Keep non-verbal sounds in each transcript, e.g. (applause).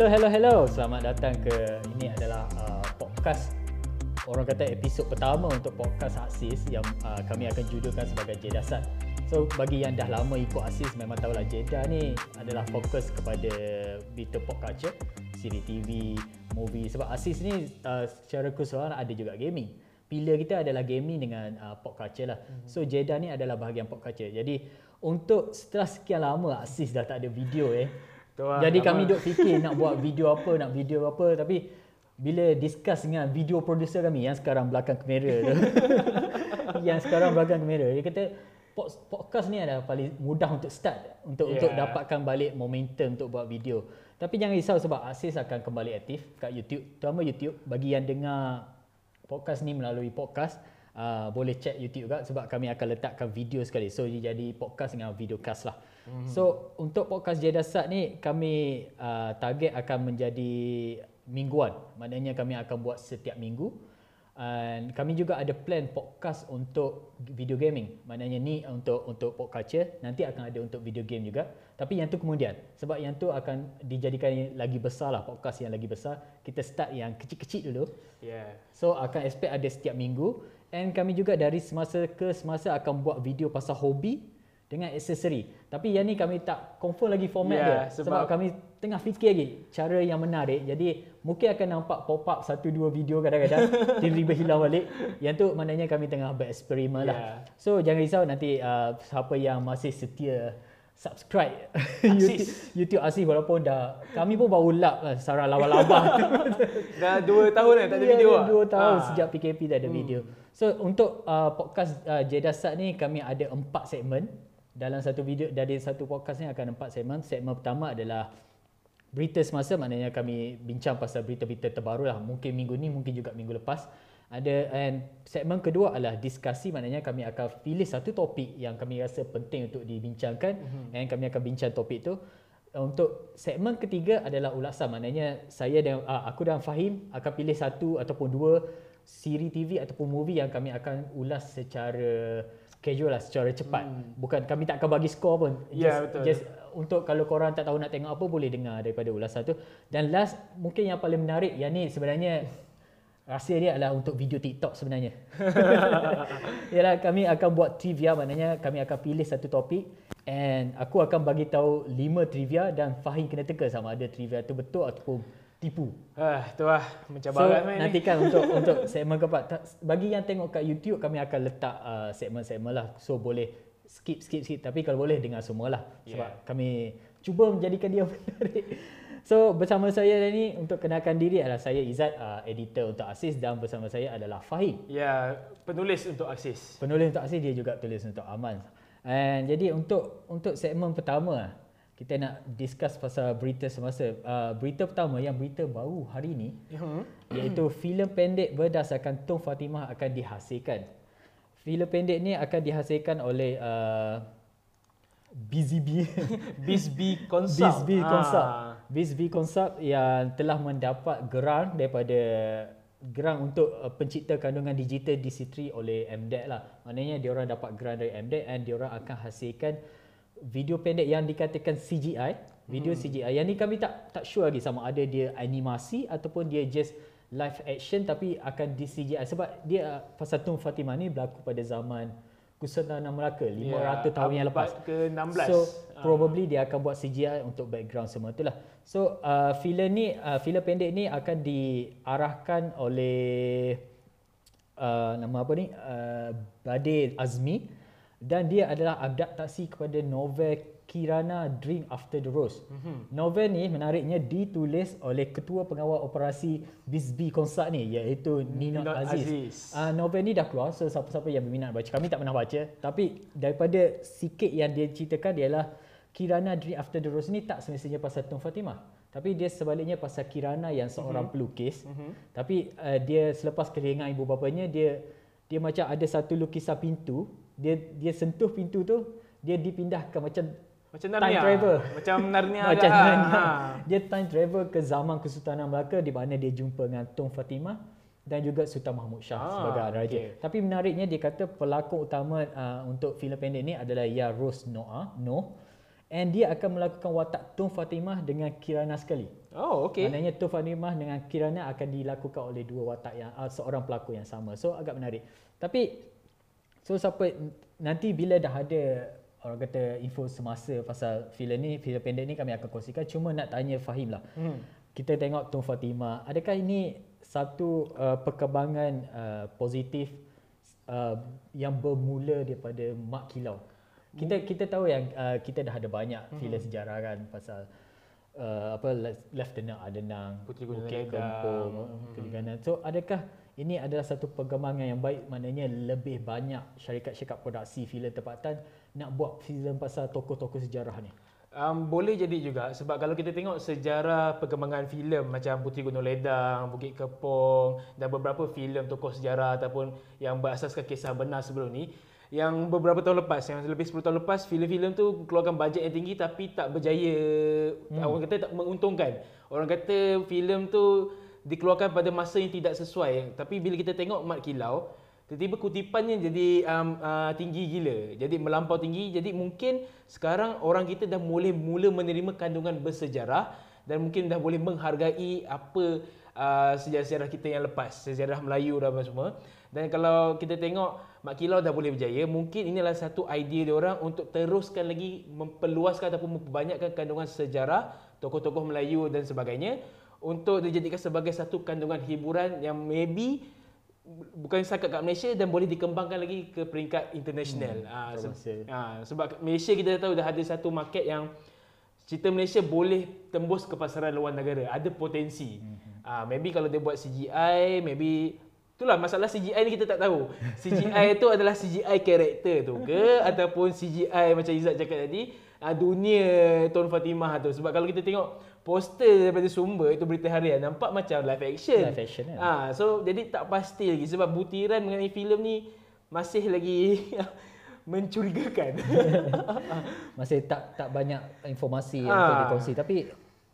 Hello, hello, hello. Selamat datang ke ini adalah uh, podcast orang kata episod pertama untuk podcast Aksis yang uh, kami akan judulkan sebagai Jedasat. So bagi yang dah lama ikut Aksis memang tahulah Jeddah ni adalah fokus kepada berita pop culture, siri TV, movie sebab Aksis ni uh, secara keseluruhan ada juga gaming. Pillar kita adalah gaming dengan uh, pop culture lah. Mm-hmm. So Jeddah ni adalah bahagian pop culture. Jadi untuk setelah sekian lama Aksis dah tak ada video eh. Lah, Jadi kami duk fikir nak buat video apa, nak video apa tapi bila discuss dengan video producer kami yang sekarang belakang kamera tu. (laughs) yang sekarang belakang kamera dia kata podcast ni adalah paling mudah untuk start untuk yeah. untuk dapatkan balik momentum untuk buat video. Tapi jangan risau sebab Asis akan kembali aktif kat YouTube, terutama YouTube bagi yang dengar podcast ni melalui podcast uh, boleh check YouTube juga sebab kami akan letakkan video sekali. So dia jadi podcast dengan video cast lah. Mm-hmm. So untuk podcast Jedasat ni kami uh, target akan menjadi mingguan. Maknanya kami akan buat setiap minggu. Dan kami juga ada plan podcast untuk video gaming. Maknanya ni untuk untuk pop culture, nanti akan ada untuk video game juga. Tapi yang tu kemudian. Sebab yang tu akan dijadikan lagi besar lah, podcast yang lagi besar. Kita start yang kecil-kecil dulu. Yeah. So akan expect ada setiap minggu. And kami juga dari semasa ke semasa akan buat video pasal hobi dengan aksesori. Tapi yang ni kami tak confirm lagi format yeah, dia sebab, sebab kami tengah fikir lagi cara yang menarik. Jadi mungkin akan nampak pop up satu dua video kadang-kadang (laughs) tiba-tiba hilang balik. Yang tu maknanya kami tengah bereksperimen yeah. lah. Ya. So jangan risau nanti uh, siapa yang masih setia subscribe (laughs) YouTube, YouTube Asif walaupun dah kami pun baru lap lah Sarah laba-laba (laughs) dah dua tahun dah tak ada yeah, video lah dua tahun ha. sejak PKP tak ada hmm. video so untuk uh, podcast uh, Jedasat ni kami ada empat segmen dalam satu video dari satu podcast ni akan empat segmen. Segmen pertama adalah berita semasa maknanya kami bincang pasal berita-berita terbaru lah. Mungkin minggu ni, mungkin juga minggu lepas. Ada and segmen kedua adalah diskusi maknanya kami akan pilih satu topik yang kami rasa penting untuk dibincangkan mm-hmm. and kami akan bincang topik tu. Untuk segmen ketiga adalah ulasan maknanya saya dan uh, aku dan Fahim akan pilih satu ataupun dua siri TV ataupun movie yang kami akan ulas secara casual lah secara cepat. Hmm. Bukan kami tak akan bagi skor pun. Ya yeah, betul. Just untuk kalau korang tak tahu nak tengok apa boleh dengar daripada ulasan tu. Dan last mungkin yang paling menarik yang ni sebenarnya (laughs) rahsia dia adalah untuk video TikTok sebenarnya. (laughs) Yalah kami akan buat trivia maknanya kami akan pilih satu topik and aku akan bagi tahu lima trivia dan Fahim kena teka sama ada trivia tu betul ataupun tipu. Ah, tu lah macam so, barat main nanti kan (laughs) untuk untuk segmen keempat bagi yang tengok kat YouTube kami akan letak uh, segmen-segmen lah. So boleh skip skip skip tapi kalau boleh dengar semualah sebab yeah. kami cuba menjadikan dia (laughs) menarik. So bersama saya ni untuk kenalkan diri adalah saya Izzat uh, editor untuk Asis dan bersama saya adalah Fahim. Ya, yeah, penulis untuk Asis. Penulis untuk Asis dia juga tulis untuk Aman. And jadi untuk untuk segmen pertama kita nak discuss pasal berita semasa. Uh, berita pertama yang berita baru hari ini uh-huh. iaitu filem pendek berdasarkan Tung Fatimah akan dihasilkan. Filem pendek ni akan dihasilkan oleh uh, BZB BizB Consult. Consult. Ah. Consult yang telah mendapat geran daripada geran untuk uh, pencipta kandungan digital DC3 oleh MDEC lah. Maknanya dia orang dapat geran dari MDEC and dia orang akan hasilkan video pendek yang dikatakan CGI, video hmm. CGI. Yang ni kami tak tak sure lagi sama ada dia animasi ataupun dia just live action tapi akan di CGI sebab dia pasal Tun Fatimah ni berlaku pada zaman Kesultanan Melaka 500 yeah, tahun yang lepas. ke 16. So uh. probably dia akan buat CGI untuk background semua itulah. So uh, filem ni uh, filem pendek ni akan diarahkan oleh uh, nama apa ni? Uh, Bade Azmi dan dia adalah adaptasi kepada novel Kirana Dream After the Rose. Mm-hmm. Novel ni menariknya ditulis oleh ketua pengawal operasi Bisbee Konsert ni iaitu Nino Aziz. Aziz. Uh, novel ni dah keluar so siapa-siapa yang berminat baca. Kami tak pernah baca tapi daripada sikit yang dia ceritakan ialah Kirana Dream After the Rose ni tak semestinya pasal Tun Fatimah. Tapi dia sebaliknya pasal Kirana yang seorang mm-hmm. pelukis. Mm-hmm. Tapi uh, dia selepas kehilangan ibu bapanya dia dia macam ada satu lukisan pintu dia dia sentuh pintu tu dia dipindahkan macam macam Narnia. Time travel. Macam Narnia macam lah. Narnia. Ha. Dia time travel ke zaman Kesultanan Melaka di mana dia jumpa dengan Tung Fatimah dan juga Sultan Mahmud Shah ah, sebagai raja. Okay. Tapi menariknya dia kata pelakon utama uh, untuk filem pendek ni adalah Ya Rose Noah, No. And dia akan melakukan watak Tung Fatimah dengan Kirana sekali. Oh, okey. Maknanya Tun Fatimah dengan Kirana akan dilakukan oleh dua watak yang uh, seorang pelakon yang sama. So agak menarik. Tapi so siapa nanti bila dah ada orang kata info semasa pasal filem ni, filem pendek ni kami akan kongsikan. Cuma nak tanya Fahim lah. Hmm. Kita tengok Tun Fatimah. Adakah ini satu uh, perkembangan uh, positif uh, yang bermula daripada Mak Kilau? Kita kita tahu yang uh, kita dah ada banyak hmm. sejarah kan pasal uh, apa Lieutenant Adenang, Puteri Bukit Kempung, hmm. So adakah ini adalah satu perkembangan yang baik maknanya lebih banyak syarikat-syarikat produksi filem tempatan nak buat filem pasal tokoh-tokoh sejarah ni. Um, boleh jadi juga sebab kalau kita tengok sejarah perkembangan filem macam Puteri Gunung Ledang, Bukit Kepong dan beberapa filem tokoh sejarah ataupun yang berasaskan kisah benar sebelum ni yang beberapa tahun lepas yang lebih 10 tahun lepas filem-filem tu keluarkan bajet yang tinggi tapi tak berjaya hmm. orang kata tak menguntungkan orang kata filem tu dikeluarkan pada masa yang tidak sesuai. Tapi bila kita tengok Mat Kilau, tiba-tiba kutipannya jadi um, uh, tinggi gila. Jadi melampau tinggi. Jadi mungkin sekarang orang kita dah boleh mula menerima kandungan bersejarah dan mungkin dah boleh menghargai apa uh, sejarah-sejarah kita yang lepas, sejarah Melayu dan apa semua. Dan kalau kita tengok Mak Kilau dah boleh berjaya, mungkin inilah satu idea dia orang untuk teruskan lagi memperluaskan ataupun memperbanyakkan kandungan sejarah tokoh-tokoh Melayu dan sebagainya untuk dijadikan sebagai satu kandungan hiburan yang maybe bukan setakat kat Malaysia dan boleh dikembangkan lagi ke peringkat international. Hmm, ha, se- ha, sebab Malaysia kita tahu dah ada satu market yang cerita Malaysia boleh tembus ke pasaran luar negara. Ada potensi. Hmm. Ha, maybe kalau dia buat CGI, maybe itulah masalah CGI ni kita tak tahu. (laughs) CGI tu adalah CGI karakter tu ke (laughs) ataupun CGI macam Izzat cakap tadi, dunia Tuan Fatimah tu. Sebab kalau kita tengok poster daripada sumber itu berita harian nampak macam live action. Live action kan. Ah, so jadi tak pasti lagi sebab butiran mengenai filem ni masih lagi (laughs) mencurigakan. (laughs) masih tak tak banyak informasi yang untuk dikongsi tapi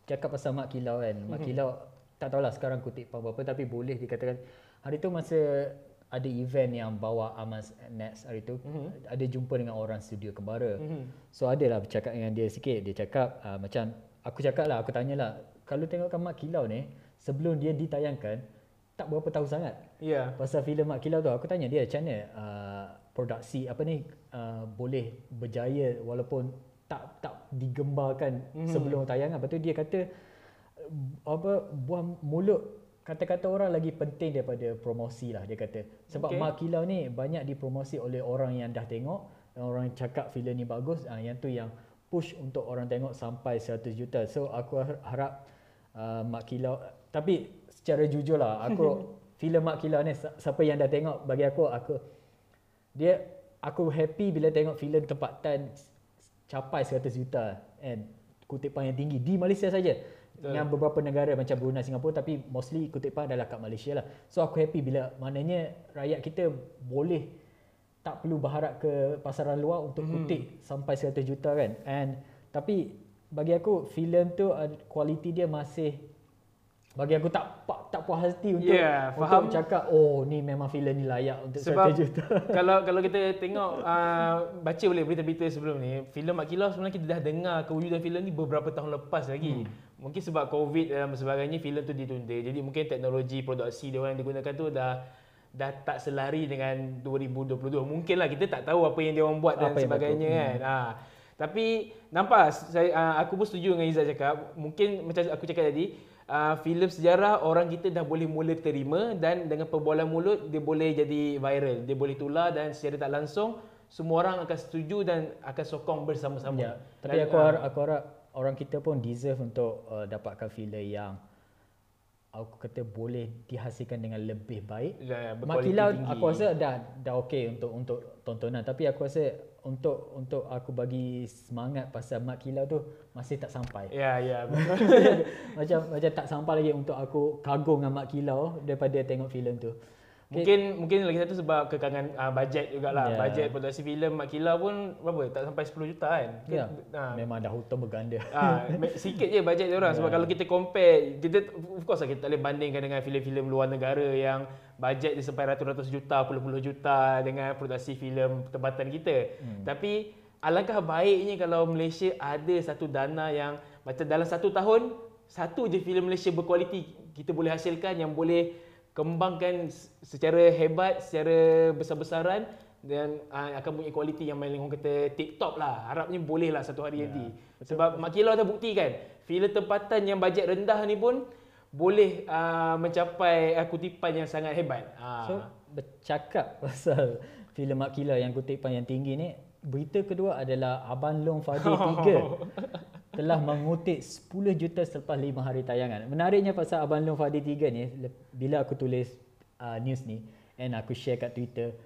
cakap pasal Mak Kilau kan. Mak mhm. Kilau tak tahulah sekarang kutip apa-apa tapi boleh dikatakan hari tu masa ada event yang bawa Amas Nets hari tu mm-hmm. ada jumpa dengan orang studio kembara. Mm-hmm. So adalah bercakap dengan dia sikit dia cakap uh, macam aku cakap lah, aku tanya lah, kalau tengokkan Mak Kilau ni, sebelum dia ditayangkan, tak berapa tahu sangat. Ya. Yeah. Pasal filem Mak Kilau tu, aku tanya dia macam mana uh, produksi apa ni uh, boleh berjaya walaupun tak tak digembarkan mm-hmm. sebelum tayangan. Lepas tu dia kata, apa buang mulut kata-kata orang lagi penting daripada promosi lah dia kata sebab okay. Mak Kilau ni banyak dipromosi oleh orang yang dah tengok orang cakap filem ni bagus uh, yang tu yang push untuk orang tengok sampai 100 juta. So aku harap uh, Mak Kilau tapi secara jujur lah aku (laughs) filem Mak Kilau ni siapa yang dah tengok bagi aku aku dia aku happy bila tengok filem tempatan capai 100 juta and kutipan yang tinggi di Malaysia saja. Dengan beberapa negara macam Brunei, Singapura tapi mostly kutipan adalah kat Malaysia lah. So aku happy bila maknanya rakyat kita boleh tak perlu berharap ke pasaran luar untuk hmm. kutip sampai 100 juta kan and tapi bagi aku filem tu kualiti dia masih bagi aku tak tak puas hati untuk yeah, untuk cakap oh ni memang filem ni layak untuk Sebab 100 juta. (laughs) kalau kalau kita tengok uh, baca boleh berita-berita sebelum ni, filem Mak Kilau sebenarnya kita dah dengar kewujudan filem ni beberapa tahun lepas lagi. Hmm. Mungkin sebab COVID dan sebagainya filem tu ditunda. Jadi mungkin teknologi produksi dia orang yang digunakan tu dah dah tak selari dengan 2022. Mungkinlah kita tak tahu apa yang dia orang buat dan apa sebagainya kan. Hmm. Ha. Tapi nampak saya uh, aku pun setuju dengan Izzat cakap, mungkin macam aku cakap tadi, uh, filem sejarah orang kita dah boleh mula terima dan dengan perbualan mulut dia boleh jadi viral. Dia boleh tular dan secara tak langsung semua orang akan setuju dan akan sokong bersama-sama. Ya, tapi dan, aku harap, aku harap orang kita pun deserve untuk uh, dapatkan filem yang aku kata boleh dihasilkan dengan lebih baik. Ya, ya, Makilau aku rasa dah dah okey untuk untuk tontonan tapi aku rasa untuk untuk aku bagi semangat pasal Mak Kilau tu masih tak sampai. Ya ya (laughs) macam macam tak sampai lagi untuk aku kagum dengan Mak Kilau daripada tengok filem tu. Mungkin mungkin lagi satu sebab kekangan uh, bajet jugaklah. Yeah. Bajet produksi filem Mak Kila pun berapa? Tak sampai 10 juta kan? Ya. Yeah. Ha. Memang dah hutang berganda. Ha, sikit je bajet dia orang yeah. sebab kalau kita compare kita of course lah kita tak boleh bandingkan dengan filem-filem luar negara yang bajet dia sampai ratus-ratus juta, puluh-puluh juta dengan produksi filem tempatan kita. Hmm. Tapi alangkah baiknya kalau Malaysia ada satu dana yang macam dalam satu tahun satu je filem Malaysia berkualiti kita boleh hasilkan yang boleh kembangkan secara hebat, secara besar-besaran dan uh, akan punya kualiti yang paling orang kata tip top lah. Harapnya boleh lah satu hari ya, nanti. Betul. Sebab Mak Kilau dah buktikan filem tempatan yang bajet rendah ni pun boleh uh, mencapai uh, kutipan yang sangat hebat. Uh. So bercakap (laughs) pasal filem Mak Kilau yang kutipan yang tinggi ni, berita kedua adalah Abang Long Fadil 3 (laughs) telah mengutip 10 juta selepas 5 hari tayangan. Menariknya pasal Abang Long Fadil 3 ni, bila aku tulis uh, news ni and aku share kat Twitter,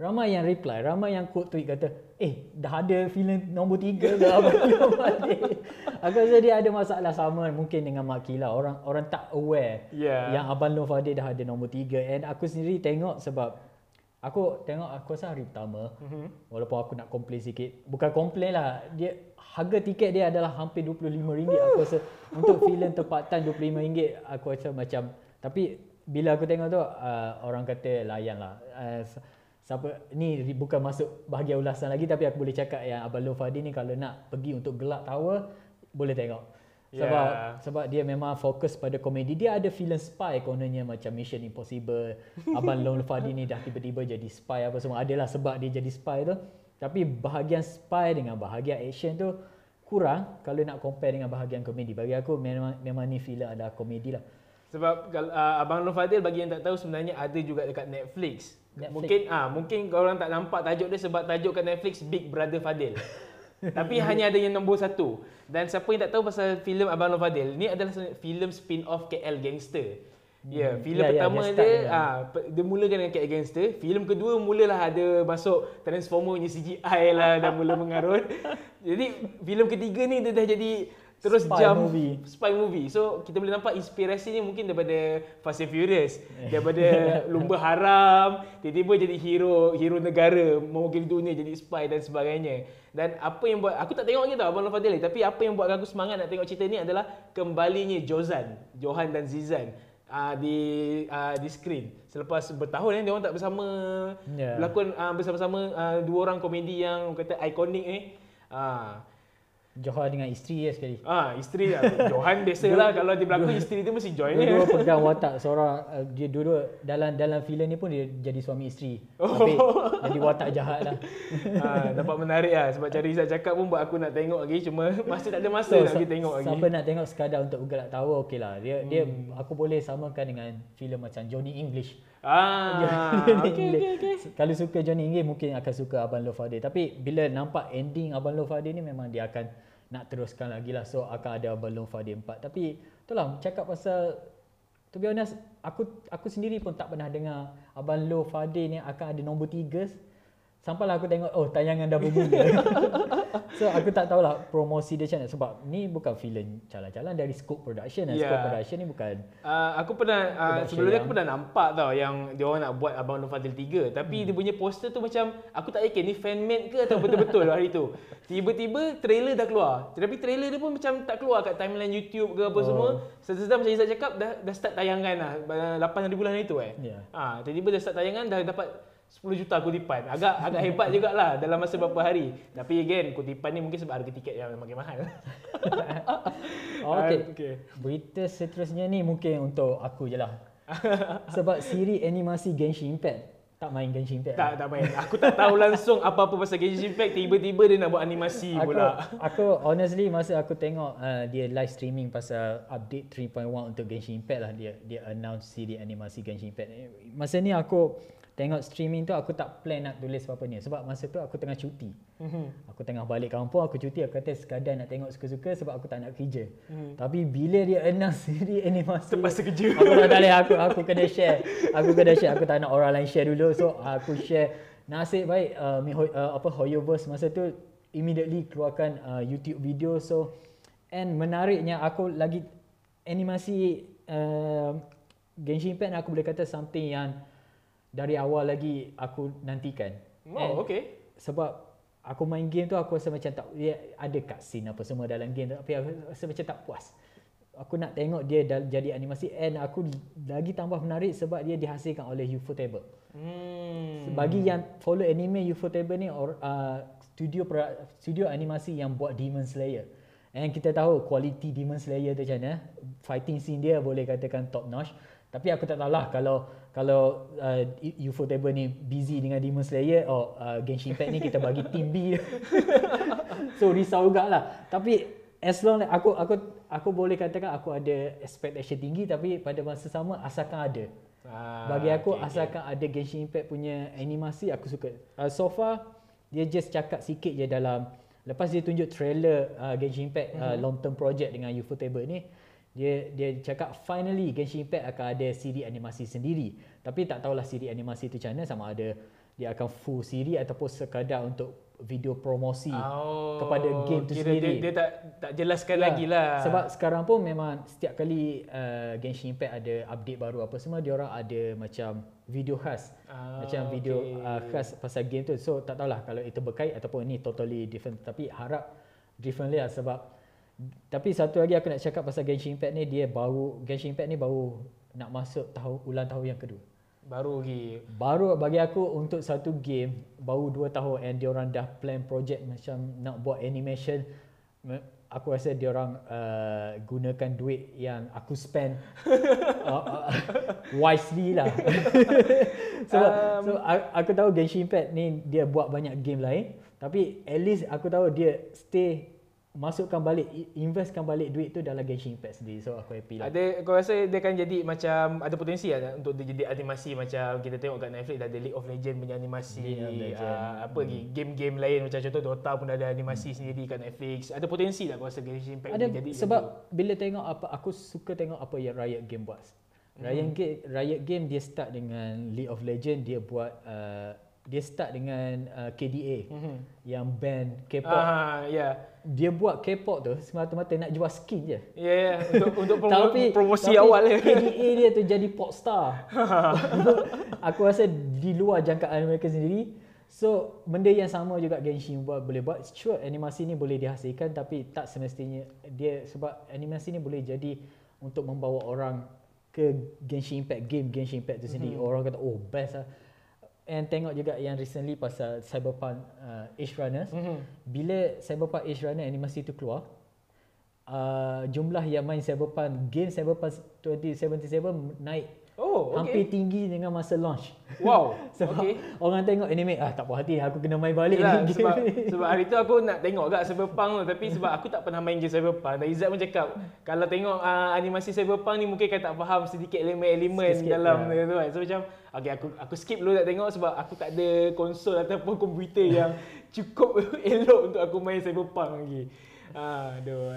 Ramai yang reply, ramai yang quote tweet kata, eh dah ada filem nombor tiga ke Abang Long Fadil. (laughs) Aku rasa dia ada masalah sama mungkin dengan Mak Kila. Orang orang tak aware yeah. yang Abang Long Fadil dah ada nombor tiga. And aku sendiri tengok sebab aku tengok aku rasa hari pertama, mm-hmm. walaupun aku nak komplain sikit. Bukan komplain lah, dia harga tiket dia adalah hampir RM25. Aku rasa untuk filem tempatan RM25 aku rasa macam, tapi bila aku tengok tu, uh, orang kata layan lah. Uh, siapa ni bukan masuk bahagian ulasan lagi tapi aku boleh cakap yang Abang Long Fadil ni kalau nak pergi untuk gelak tawa boleh tengok. Sebab yeah. sebab dia memang fokus pada komedi. Dia ada filem spy kononnya macam Mission Impossible. (laughs) Abang Long Fadil ni dah tiba-tiba jadi spy apa semua. Adalah sebab dia jadi spy tu. Tapi bahagian spy dengan bahagian action tu kurang kalau nak compare dengan bahagian komedi. Bagi aku memang memang ni filem ada komedi lah. Sebab uh, Abang Long Fadil bagi yang tak tahu sebenarnya ada juga dekat Netflix. Netflix. Mungkin ah mungkin orang tak nampak tajuk dia sebab tajuk kat Netflix Big Brother Fadil. (laughs) Tapi (laughs) hanya ada yang nombor satu. Dan siapa yang tak tahu pasal filem Abang Long Fadil, ni adalah filem spin-off KL Gangster. Ya, yeah, hmm. filem yeah, pertama yeah, dia, dia ah dia mulakan dengan KL Gangster. Filem kedua mulalah ada masuk Transformer punya CGI lah dan mula mengarut. (laughs) Jadi filem ketiga ni dia dah jadi terus spy jump movie. spy movie. So kita boleh nampak inspirasinya mungkin daripada Fast and Furious, (laughs) daripada Lumba Haram, tiba-tiba jadi hero hero negara mewakili dunia jadi spy dan sebagainya. Dan apa yang buat aku tak tengok lagi tau Abang Fadil tapi apa yang buat aku semangat nak tengok cerita ni adalah kembalinya Jozan, Johan dan Zizan uh, di uh, di screen selepas bertahun eh dia orang tak bersama yeah. berlakon uh, bersama-sama uh, dua orang komedi yang kata ikonik ni. Uh, Johan dengan isteri ya sekali. Ah, isteri lah. Johan biasalah kalau dia berlakon isteri dia mesti join dia. Dua pegang watak seorang uh, dia dua dalam dalam filem ni pun dia jadi suami isteri. Oh. Tapi jadi watak jahat lah. (laughs) ah, dapat menarik lah sebab cari Izzat cakap pun buat aku nak tengok lagi cuma masih tak ada masa so, nak pergi tengok lagi. Siapa nak tengok sekadar untuk bergerak tahu okeylah. Dia hmm. dia aku boleh samakan dengan filem macam Johnny English. Ah, okay, okay, okay. Kalau suka Johnny English mungkin akan suka Abang Lo Fadil. Tapi bila nampak ending Abang Lo Fadil ni memang dia akan nak teruskan lagi lah. So akan ada Abang Lo Fadil 4. Tapi itulah cakap pasal to be honest aku aku sendiri pun tak pernah dengar Abang Lo Fadil ni akan ada nombor 3 Sampailah aku tengok oh tayangan dah bermula. (laughs) so aku tak tahulah promosi dia macam mana sebab ni bukan filem jalan-jalan dari Scope Production dan yeah. Scope Production ni bukan uh, aku pernah uh, sebelum ni aku pernah nampak tau yang dia orang nak buat Abang Nur Fadil 3 tapi hmm. dia punya poster tu macam aku tak yakin ni fan made ke atau betul-betul hari tu. Tiba-tiba trailer dah keluar. Tapi trailer dia pun macam tak keluar kat timeline YouTube ke apa oh. semua. Sedang macam Izzat cakap dah dah start tayangan lah 8 hari bulan itu eh. Yeah. Ha, tiba-tiba dah start tayangan dah dapat 10 juta kutipan. Agak agak hebat jugalah dalam masa beberapa hari. Tapi again, kutipan ni mungkin sebab harga tiket yang makin mahal. (laughs) okay. okay. Berita seterusnya ni mungkin untuk aku je lah. (laughs) sebab siri animasi Genshin Impact tak main Genshin Impact. Tak, tak main. Aku tak tahu langsung apa-apa pasal Genshin Impact. Tiba-tiba dia nak buat animasi aku, pula. Aku honestly masa aku tengok uh, dia live streaming pasal update 3.1 untuk Genshin Impact lah. Dia dia announce siri animasi Genshin Impact. Masa ni aku tengok streaming tu aku tak plan nak tulis apa-apa ni sebab masa tu aku tengah cuti. Mm-hmm. Aku tengah balik kampung aku cuti aku kata sekadar nak tengok suka-suka sebab aku tak nak kerja. Mm. Tapi bila dia announce (laughs) siri animasi terpaksa kerja. Aku tak aku aku kena share. Aku kena share aku tak nak orang lain share dulu so aku share nasib baik uh, uh, apa Hoyoverse masa tu immediately keluarkan uh, YouTube video so and menariknya aku lagi animasi uh, Genshin Impact aku boleh kata something yang dari awal lagi aku nantikan. Oh, okay. Sebab aku main game tu aku rasa macam tak dia ada cutscene apa semua dalam game tu tapi aku rasa macam tak puas. Aku nak tengok dia jadi animasi and aku lagi tambah menarik sebab dia dihasilkan oleh Ufotable. Hmm. Bagi yang follow anime Ufotable ni or, uh, studio studio animasi yang buat Demon Slayer. And kita tahu quality Demon Slayer tu macam mana. Fighting scene dia boleh katakan top notch. Tapi aku tak tahulah kalau kalau uh, Ufotable ni busy dengan Demon Slayer or uh, Genshin Impact ni kita bagi team B. (laughs) so risau lah. Tapi as long aku aku aku boleh katakan aku ada expectation tinggi tapi pada masa sama asalkan ada. Ah, Bagi aku okay, asalkan okay. ada Genshin Impact punya animasi aku suka. Uh, so far dia just cakap sikit je dalam lepas dia tunjuk trailer uh, Genshin Impact uh, mm-hmm. long term project dengan Ufotable ni dia dia cakap finally Genshin Impact akan ada siri animasi sendiri. Tapi tak tahulah siri animasi tu macam mana sama ada dia akan full siri ataupun sekadar untuk video promosi oh, kepada game tu sendiri. Dia, dia tak tak jelaskan ya, lagi lah. Sebab sekarang pun memang setiap kali uh, Genshin Impact ada update baru apa semua dia orang ada macam video khas. Ah, macam video okay. uh, khas pasal game tu. So tak tahulah kalau itu berkait ataupun ni totally different tapi harap differently lah sebab tapi satu lagi aku nak cakap pasal Genshin Impact ni dia baru Genshin Impact ni baru nak masuk tahun ulang tahun yang kedua. Baru lagi. Baru bagi aku untuk satu game baru dua tahun and dia orang dah plan project macam nak buat animation aku rasa dia orang uh, gunakan duit yang aku spend (laughs) uh, uh, wisely lah. (laughs) Sebab um, so aku tahu Genshin Impact ni dia buat banyak game lain tapi at least aku tahu dia stay masukkan balik investkan balik duit tu dalam Genshin Impact sendiri so aku happy lah ada aku rasa dia akan jadi macam ada potensi lah untuk dia jadi animasi macam kita tengok kat Netflix dah ada League of Legends punya animasi uh, apa lagi hmm. game-game lain macam contoh Dota pun dah ada animasi hmm. sendiri kat Netflix ada potensi lah aku rasa Genshin Impact ada, jadi sebab jadi. bila tengok apa aku suka tengok apa yang Riot Game buat Riot, hmm. Game, Riot Game dia start dengan League of Legends dia buat uh, dia start dengan uh, KDA mm-hmm. yang band K-pop. Ah, yeah. Dia buat K-pop tu semata-mata nak jual skin je. Ya, yeah, yeah. untuk untuk (laughs) promo- tapi, promosi tapi awal dia. KDA dia tu jadi pop star. (laughs) Aku rasa di luar jangkaan mereka sendiri. So, benda yang sama juga Genshin buat boleh buat. Sure, animasi ni boleh dihasilkan tapi tak semestinya dia sebab animasi ni boleh jadi untuk membawa orang ke Genshin Impact game Genshin Impact tu sendiri. Mm-hmm. Orang kata, "Oh, best lah." And tengok juga yang recently pasal Cyberpunk uh, Edge Runners. Mm-hmm. Bila Cyberpunk Edge Runner animasi tu keluar, uh, jumlah yang main Cyberpunk game Cyberpunk 2077 naik Oh, okay. Hampir tinggi dengan masa launch. Wow. (laughs) sebab okay. orang tengok anime, ah tak puas hati aku kena main balik Yalah, sebab, (laughs) sebab hari tu aku nak tengok agak Cyberpunk tu tapi sebab aku tak pernah main game Cyberpunk. Dan Izzat pun cakap kalau tengok uh, animasi Cyberpunk ni mungkin kan tak faham sedikit elemen-elemen dalam ya. tu kan. So macam okay, aku aku skip dulu nak tengok sebab aku tak ada konsol ataupun komputer yang (laughs) cukup elok untuk aku main Cyberpunk lagi. Aduh.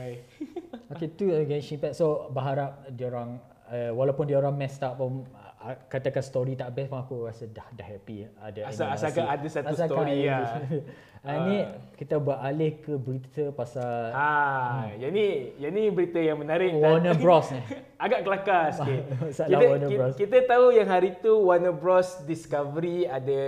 okay, tu Genshin Impact. So berharap dia orang uh, walaupun dia orang messed up pun uh, katakan story tak best pun aku rasa dah dah happy. Ada asal asalkan ada satu asalkan story ya. Uh, (laughs) ni kita beralih ke berita pasal ha hmm. yang ni yang ni berita yang menarik. Warner Bros ni. (laughs) agak kelakar (laughs) sikit. Kita, kita, kita tahu yang hari tu Warner Bros Discovery ada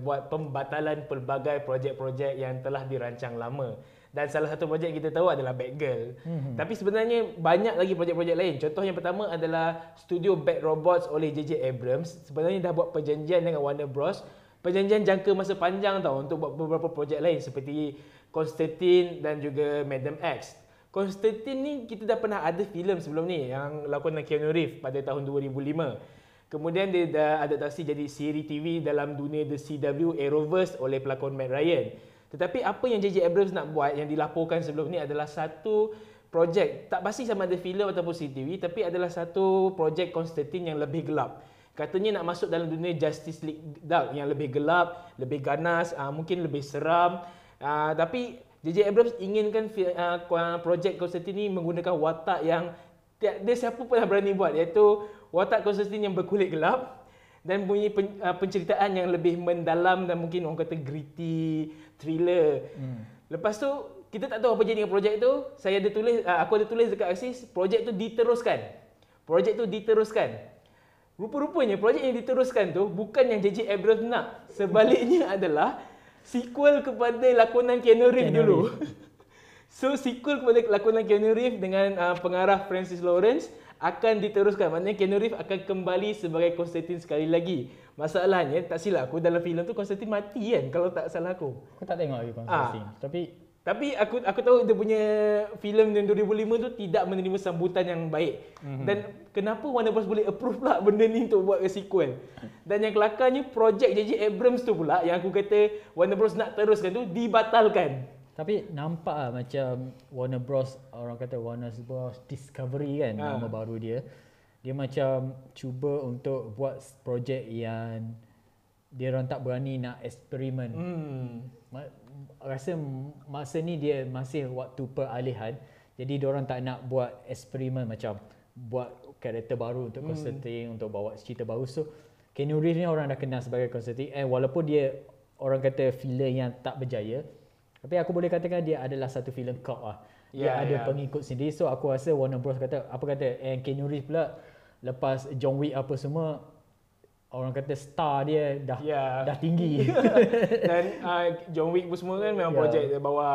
buat pembatalan pelbagai projek-projek yang telah dirancang lama dan salah satu projek kita tahu adalah Batgirl. Mm-hmm. Tapi sebenarnya banyak lagi projek-projek lain. Contoh yang pertama adalah studio Bat Robots oleh JJ Abrams. Sebenarnya dah buat perjanjian dengan Warner Bros. Perjanjian jangka masa panjang tau untuk buat beberapa projek lain seperti Constantine dan juga Madam X. Constantine ni kita dah pernah ada filem sebelum ni yang lakonan Keanu Reeves pada tahun 2005. Kemudian dia dah adaptasi jadi siri TV dalam dunia The CW Arrowverse oleh pelakon Matt Ryan. Tetapi apa yang JJ Abrams nak buat yang dilaporkan sebelum ni adalah satu projek tak pasti sama ada filem ataupun CCTV tapi adalah satu projek Constantine yang lebih gelap. Katanya nak masuk dalam dunia Justice League Dark yang lebih gelap, lebih ganas, uh, mungkin lebih seram. Uh, tapi JJ Abrams inginkan uh, projek Constantine ini menggunakan watak yang dia siapa pun berani buat iaitu watak Constantine yang berkulit gelap dan punya pen, uh, penceritaan yang lebih mendalam dan mungkin orang kata gritty, thriller. Hmm. Lepas tu kita tak tahu apa jadi dengan projek tu. Saya ada tulis uh, aku ada tulis dekat Axis, projek tu diteruskan. Projek tu diteruskan. Rupa-rupanya projek yang diteruskan tu bukan yang JJ Abrams nak. Sebaliknya (laughs) adalah sequel kepada lakonan Keanu Reeves dulu. (laughs) so sequel kepada lakonan Keanu Reeves dengan uh, pengarah Francis Lawrence akan diteruskan. Maknanya Keanu Reeves akan kembali sebagai Constantine sekali lagi. Masalahnya, tak silap aku dalam filem tu Constantine mati kan kalau tak salah aku. Aku tak tengok lagi Constantine. Ha. Tapi Tapi aku aku tahu dia punya filem yang 2005 tu tidak menerima sambutan yang baik. Mm-hmm. Dan kenapa Warner Bros boleh approve pula benda ni untuk buat ke sequel? Dan yang kelakarnya projek JJ Abrams tu pula yang aku kata Warner Bros nak teruskan tu dibatalkan. Tapi nampak lah macam Warner Bros orang kata Warner Bros Discovery kan ha. nama baru dia. Dia macam cuba untuk buat projek yang dia orang tak berani nak eksperimen. Hmm. Ma- rasa masa ni dia masih waktu peralihan. Jadi dia orang tak nak buat eksperimen macam buat karakter baru untuk Constantine, hmm. untuk bawa cerita baru. So Keanu Reeves ni orang dah kenal sebagai Constantine. Eh walaupun dia orang kata filem yang tak berjaya, tapi aku boleh katakan dia adalah satu filem cult lah. Dia yeah, ada yeah. pengikut sendiri. So aku rasa Warner Bros kata apa kata eh Keanu Reeves pula lepas John Wick apa semua orang kata star dia dah yeah. dah tinggi. (laughs) Dan uh, John Wick pun semua kan memang yeah. projek dia bawa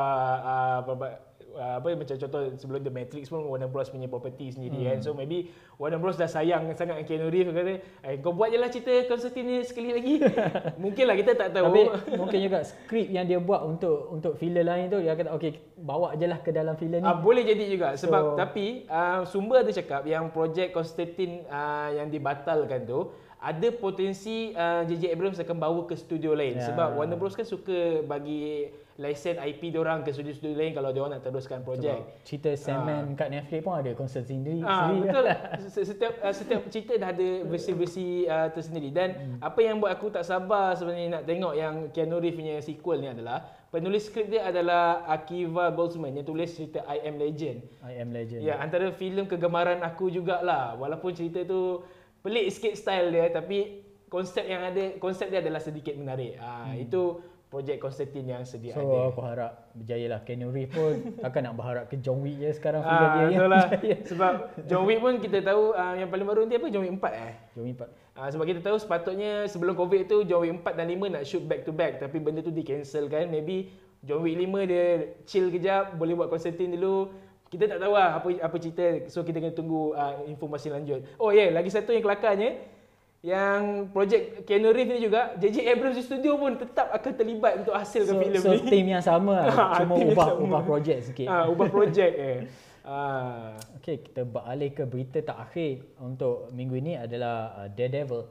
uh, apa macam contoh sebelum The Matrix pun Warner Bros punya property sendiri hmm. kan. So maybe Warner Bros dah sayang sangat dengan Keanu Reeves kata, eh, kau buat je lah cerita Constantine ni sekali lagi. (laughs) mungkin lah kita tak tahu. Tapi mungkin juga skrip yang dia buat untuk untuk filem lain tu dia kata okey bawa je lah ke dalam filem ni. Uh, boleh jadi juga sebab so, tapi uh, sumber ada cakap yang projek Constantine uh, yang dibatalkan tu ada potensi uh, JJ Abrams akan bawa ke studio lain yeah. sebab Warner Bros kan suka bagi lesen IP dia orang ke studio-studio lain kalau dia orang nak teruskan projek. Cerita Sandman uh. kat Netflix pun ada konsert sendiri. Uh, betul. (laughs) setiap uh, setiap cerita dah ada versi-versi uh, tersendiri dan hmm. apa yang buat aku tak sabar sebenarnya nak tengok yang Keanu Reeves punya sequel ni adalah penulis skrip dia adalah Akiva Goldsman yang tulis cerita I Am Legend. I Am Legend. Ya, antara filem kegemaran aku jugalah walaupun cerita tu pelik sikit style dia tapi konsep yang ada konsep dia adalah sedikit menarik. Ah hmm. itu projek Constantine yang sedia so, ada. So aku harap berjaya lah Keanu Reeves pun (laughs) takkan nak berharap ke John Wick je sekarang ah, dia lah. Sebab John Wick pun kita tahu uh, yang paling baru nanti apa John Wick 4 eh. John Wick 4. Uh, ah, sebab kita tahu sepatutnya sebelum Covid tu John Wick 4 dan 5 nak shoot back to back tapi benda tu di cancel kan. Maybe John Wick 5 dia chill kejap boleh buat Constantine dulu kita tak tahu lah apa apa cerita so kita kena tunggu uh, informasi lanjut oh ya yeah, lagi satu yang kelakarnya yang projek Keanu Reeves ni juga JJ Abrams studio pun tetap akan terlibat untuk hasilkan so, filem so ni so team yang sama lah. (laughs) cuma ubah sama. ubah projek sikit ha, ubah projek eh (laughs) Ah. Okay, kita beralih ke berita tak akhir untuk minggu ini adalah uh, Daredevil.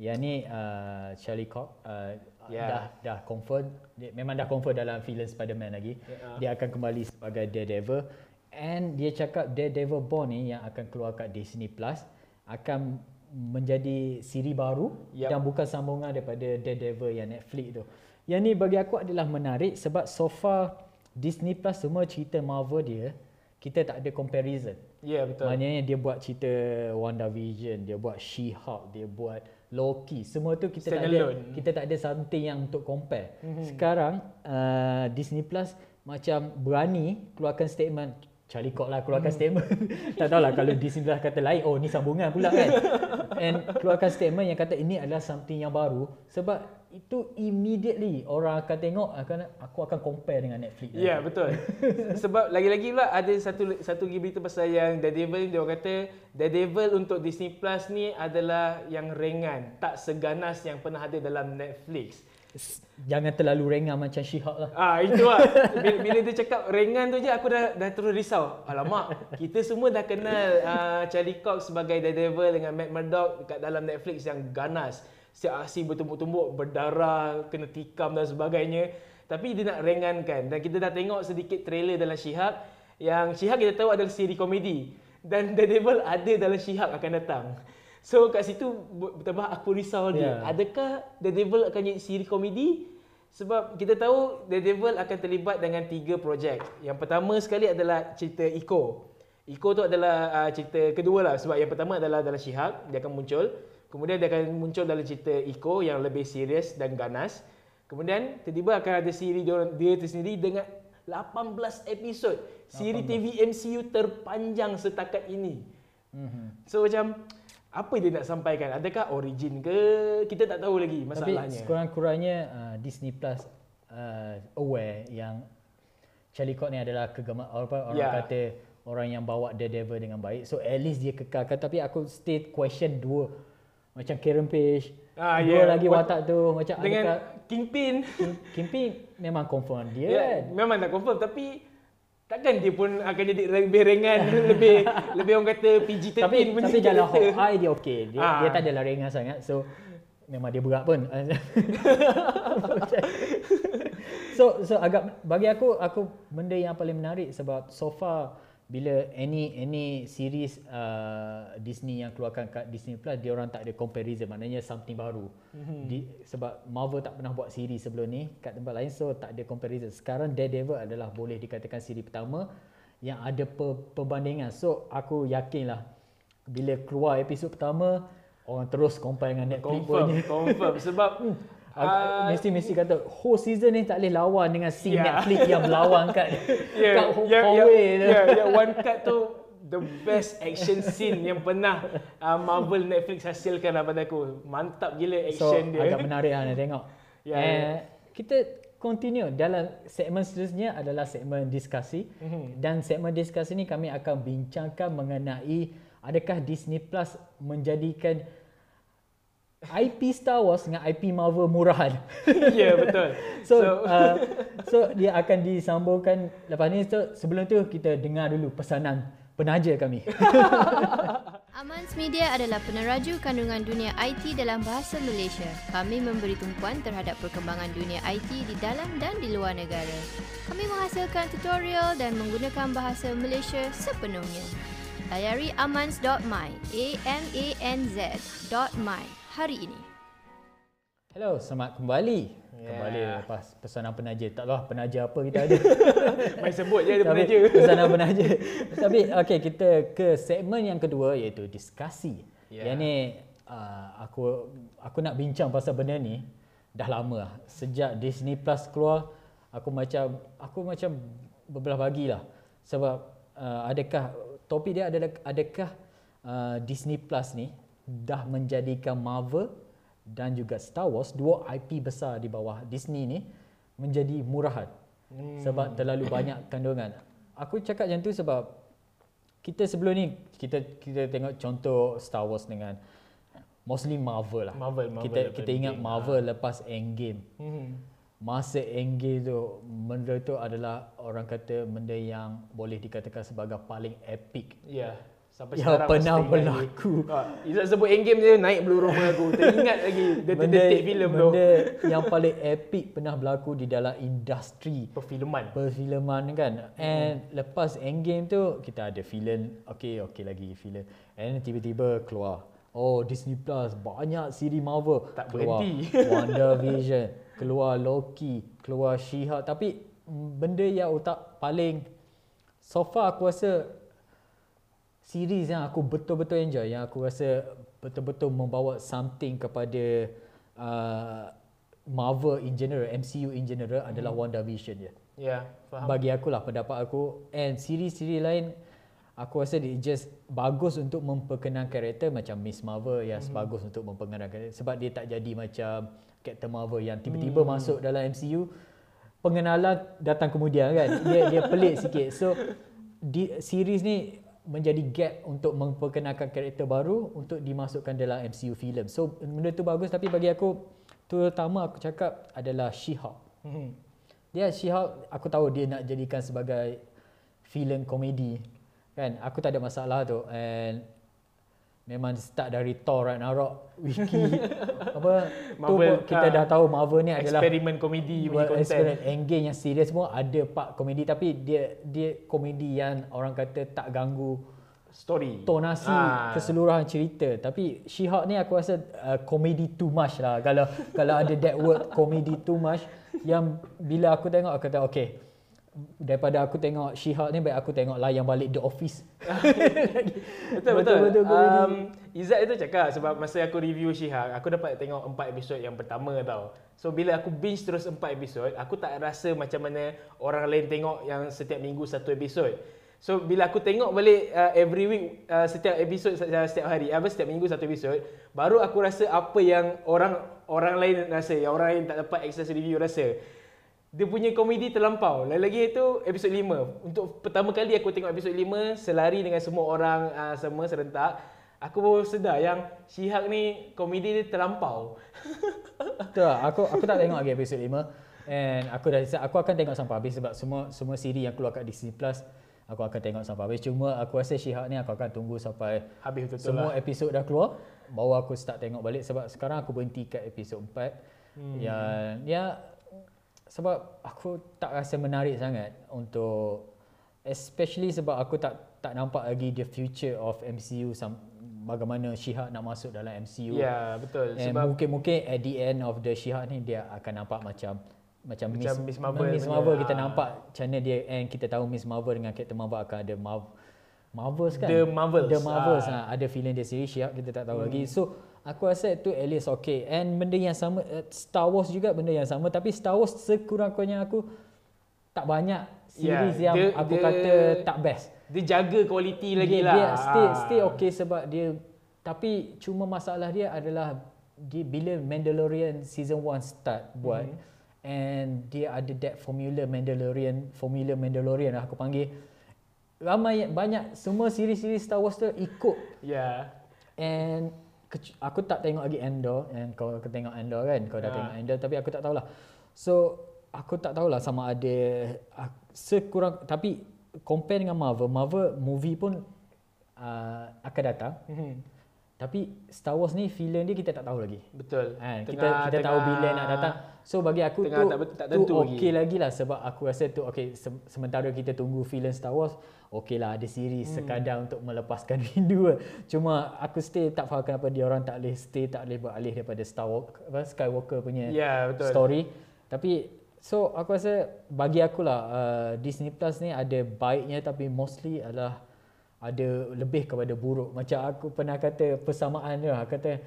Yang ni uh, Charlie Cox uh, yeah. dah dah confirm, dia, memang dah confirm dalam filem Spider-Man lagi. Yeah. Dia akan kembali sebagai Daredevil. And dia cakap Daredevil Born ni yang akan keluar kat Disney Plus akan menjadi siri baru yep. dan bukan sambungan daripada Daredevil yang Netflix tu. Yang ni bagi aku adalah menarik sebab so far Disney Plus semua cerita Marvel dia kita tak ada comparison. Ya yeah, betul. Maknanya dia buat cerita WandaVision, dia buat She-Hulk, dia buat Loki. Semua tu kita Stand tak alone. ada kita tak ada something yang untuk compare. Mm-hmm. Sekarang uh, Disney Plus macam berani keluarkan statement Charlie Cox lah keluarkan statement. (laughs) tak tahulah kalau di sini kata lain, oh ni sambungan pula kan. (laughs) And keluarkan statement yang kata ini adalah something yang baru sebab itu immediately orang akan tengok akan aku akan compare dengan Netflix. Ya yeah, betul. (laughs) sebab lagi-lagi pula ada satu satu lagi berita pasal yang Daredevil dia orang kata Daredevil untuk Disney Plus ni adalah yang ringan, tak seganas yang pernah ada dalam Netflix. Jangan terlalu ringan macam She-Hulk lah. Ah itu lah. (laughs) Bila, bila dia cakap ringan tu je aku dah dah terus risau. Alamak, kita semua dah kenal uh, Charlie Cox sebagai Daredevil dengan Matt Murdock dekat dalam Netflix yang ganas. Siap aksi bertumbuk-tumbuk, berdarah, kena tikam dan sebagainya. Tapi dia nak ringankan dan kita dah tengok sedikit trailer dalam She-Hulk yang She-Hulk kita tahu adalah siri komedi dan Daredevil ada dalam She-Hulk akan datang. So kat situ betapa aku risau dia. Yeah. Adakah The Devil akan jadi siri komedi? Sebab kita tahu The Devil akan terlibat dengan tiga projek. Yang pertama sekali adalah cerita Eco. Eco tu adalah uh, cerita kedua lah. Sebab yang pertama adalah dalam Shihak. Dia akan muncul. Kemudian dia akan muncul dalam cerita Eco yang lebih serius dan ganas. Kemudian tiba-tiba akan ada siri dia, dia tersendiri dengan 18 episod. Siri TV MCU terpanjang setakat ini. Mm-hmm. So macam apa dia nak sampaikan? Adakah origin ke? Kita tak tahu lagi masalahnya. Tapi sekurang-kurangnya uh, Disney Plus uh, aware yang Charlie Cox ni adalah kegemar apa orang yeah. kata orang yang bawa Daredevil dengan baik. So at least dia kekalkan tapi aku still question dua macam Karen Page Ah, Dua yeah. lagi Wat- watak tu macam Dengan adakah Kingpin. Kim, Kimpi memang confirm dia Ya, kan. memang tak confirm tapi takkan dia pun akan jadi lebih ringan, (laughs) lebih lebih orang kata PG-13 Tapi punya tapi jalan. Hawkeye dia okey. Dia Ah. dia tak adalah ringan sangat. So memang dia berat pun. (laughs) so so agak bagi aku aku benda yang paling menarik sebab so far bila any any series uh, Disney yang keluarkan kat Disney Plus dia orang tak ada comparison maknanya something baru. Mm-hmm. Di, sebab Marvel tak pernah buat series sebelum ni kat tempat lain so tak ada comparison. Sekarang Daredevil adalah boleh dikatakan series pertama yang ada per, perbandingan. So aku yakinlah bila keluar episod pertama orang terus compare dengan Netflix confirm, punya. confirm (laughs) sebab Ag- ah, mesti mesti kata whole season ni tak boleh lawan dengan scene Yeah. Netflix yang berlawan kat (laughs) yeah, kat yeah, yeah, hallway tu. yeah, yeah, (laughs) one cut tu the best action scene yang pernah uh, Marvel Netflix hasilkan lah pada aku. Mantap gila So action dia. agak menarik lah nak tengok. Ya, Yeah, ya. Kita continue dalam segmen seterusnya adalah segmen diskusi Mhm. dan segmen diskusi ni kami akan bincangkan mengenai adakah Disney Plus menjadikan IP Star Wars dengan IP Marvel murahan. (laughs) Ya, yeah, betul. (laughs) So, so, uh, so dia akan disambungkan lepas ni so, sebelum tu kita dengar dulu pesanan penaja kami. (laughs) Amans Media adalah peneraju kandungan dunia IT dalam bahasa Malaysia. Kami memberi tumpuan terhadap perkembangan dunia IT di dalam dan di luar negara. Kami menghasilkan tutorial dan menggunakan bahasa Malaysia sepenuhnya. Layari amans.my, A-M-A-N-Z.my hari ini. Hello, selamat kembali. Yeah. Kembali lepas pesanan penaja. Tak tahu penaja apa kita ada. (laughs) Main sebut je ada Tapi penaja. Pesanan penaja. Tapi okey kita ke segmen yang kedua iaitu diskusi. Yeah. Yang ni uh, aku aku nak bincang pasal benda ni dah lama lah. Sejak Disney Plus keluar aku macam aku macam berbelah bagilah. Sebab uh, adakah topik dia adalah adakah uh, Disney Plus ni dah menjadikan Marvel dan juga Star Wars dua IP besar di bawah Disney ni menjadi murahan hmm. sebab terlalu banyak (coughs) kandungan. Aku cakap macam tu sebab kita sebelum ni kita kita tengok contoh Star Wars dengan mostly Marvel lah. Marvel, Marvel kita kita ingat. Marvel lepas Endgame. Hmm. Masa Endgame tu benda tu adalah orang kata benda yang boleh dikatakan sebagai paling epic Ya. Sampai yang sekarang pernah lagi. berlaku. Ha, Izzat sebut Endgame je naik belurung aku. Teringat lagi detik-detik filem tu. benda yang paling epic pernah berlaku di dalam industri Perfilman. perfilman kan and lepas endgame tu kita ada filem okey okey lagi filem and tiba-tiba keluar oh Disney Plus banyak siri Marvel Tak keluar berhenti. (laughs) WandaVision keluar Loki keluar She-Hulk tapi benda yang otak paling so far aku rasa series yang aku betul-betul enjoy yang aku rasa betul-betul membawa something kepada uh, Marvel in general, MCU in general adalah WandaVision je. Ya, faham. Bagi aku lah pendapat aku and series-series lain aku rasa dia just bagus untuk memperkenalkan karakter macam Miss Marvel yang hmm. bagus untuk memperkenalkan karakter sebab dia tak jadi macam Captain Marvel yang tiba-tiba hmm. masuk dalam MCU pengenalan datang kemudian kan dia dia pelik sikit so di series ni menjadi gap untuk memperkenalkan karakter baru untuk dimasukkan dalam MCU film. So benda tu bagus tapi bagi aku terutama aku cakap adalah She-Hulk. Hmm. dia She-Hulk aku tahu dia nak jadikan sebagai filem komedi. Kan? Aku tak ada masalah tu. And memang start dari Thor Ragnarok wiki (laughs) apa tu Marvel, pun kita ah, dah tahu Marvel ni adalah Eksperimen komedi punya Well, konten. eksperimen Endgame yang serius semua ada part komedi tapi dia dia komedi yang orang kata tak ganggu Story. tonasi Ah. keseluruhan cerita tapi She-Hulk ni aku rasa uh, komedi too much lah kalau kalau ada that word komedi too much yang bila aku tengok aku kata okay daripada aku tengok She-Hulk ni baik aku tengok lah yang balik The Office (laughs) Betul betul. Betul-betul komedi. um, Izzat itu cakap sebab masa aku review Shihak, aku dapat tengok empat episod yang pertama tau. So bila aku binge terus empat episod, aku tak rasa macam mana orang lain tengok yang setiap minggu satu episod. So bila aku tengok balik uh, every week uh, setiap episod uh, setiap hari apa setiap minggu satu episod, baru aku rasa apa yang orang orang lain rasa, yang orang lain tak dapat access review rasa. Dia punya komedi terlampau. Lagi-lagi itu episod 5. Untuk pertama kali aku tengok episod 5 selari dengan semua orang uh, semua serentak. aku baru sedar yang She-Hulk ni komedi dia terlampau. (laughs) Betul. Aku aku tak tengok lagi episod 5 and aku dah aku akan tengok sampai habis sebab semua semua siri yang keluar kat Disney Plus aku akan tengok sampai habis. Cuma aku rasa She-Hulk ni aku akan tunggu sampai Habis betul-betul semua lah. episod dah keluar baru aku start tengok balik sebab sekarang aku berhenti kat episod 4. Hmm. Yang ya sebab aku tak rasa menarik sangat untuk especially sebab aku tak tak nampak lagi the future of MCU sam, bagaimana She-Hulk nak masuk dalam MCU. Ya, betul. And Sebab mungkin-mungkin at the end of the She-Hulk ni dia akan nampak macam macam, Macam Miss Marvel Miss punya, Marvel kita ah. nampak macam mana dia and kita tahu Miss Marvel dengan Captain Marvel akan ada Marvel Marvels kan? The Marvels, The Marvels ha. Ada filem dia sendiri She-Hulk kita tak tahu hmm. lagi. So aku rasa tu at least okay. And benda yang sama uh, Star Wars juga benda yang sama tapi Star Wars sekurang-kurangnya aku tak banyak series Yeah, yang dia- aku dia- kata tak best. dia jaga kualiti lagi dia, lah. Dia stay stay okay sebab dia tapi cuma masalah dia adalah dia bila Mandalorian season 1 start buat Mhm. and dia ada that formula Mandalorian formula Mandalorian lah aku panggil ramai banyak semua siri-siri Star Wars tu ikut Ya. and aku tak tengok lagi Endor and kau kau tengok Endor kan kau dah Ya. tengok Endor tapi aku tak tahulah so aku tak tahulah sama ada ah, sekurang tapi compare dengan Marvel Marvel movie pun uh, akan datang Mhm. tapi Star Wars ni filem dia kita tak tahu lagi Betul. Kan, kita Tengah- kita tahu tengah- bila nak datang. So bagi aku tengah tu tak tak tu tentu lagi. okey lagi lah sebab aku rasa tu okey se- sementara kita tunggu filem Star Wars, okey lah ada series hmm. sekadar untuk melepaskan (laughs) rindu. lah. Cuma aku still tak faham kenapa dia orang tak boleh stay tak boleh beralih daripada Star Wars apa Skywalker punya Ya, betul. story. Tapi so aku rasa bagi aku lah uh, Disney Plus ni ada baiknya tapi mostly adalah ada lebih kepada buruk. Macam aku pernah kata persamaan dia lah, kata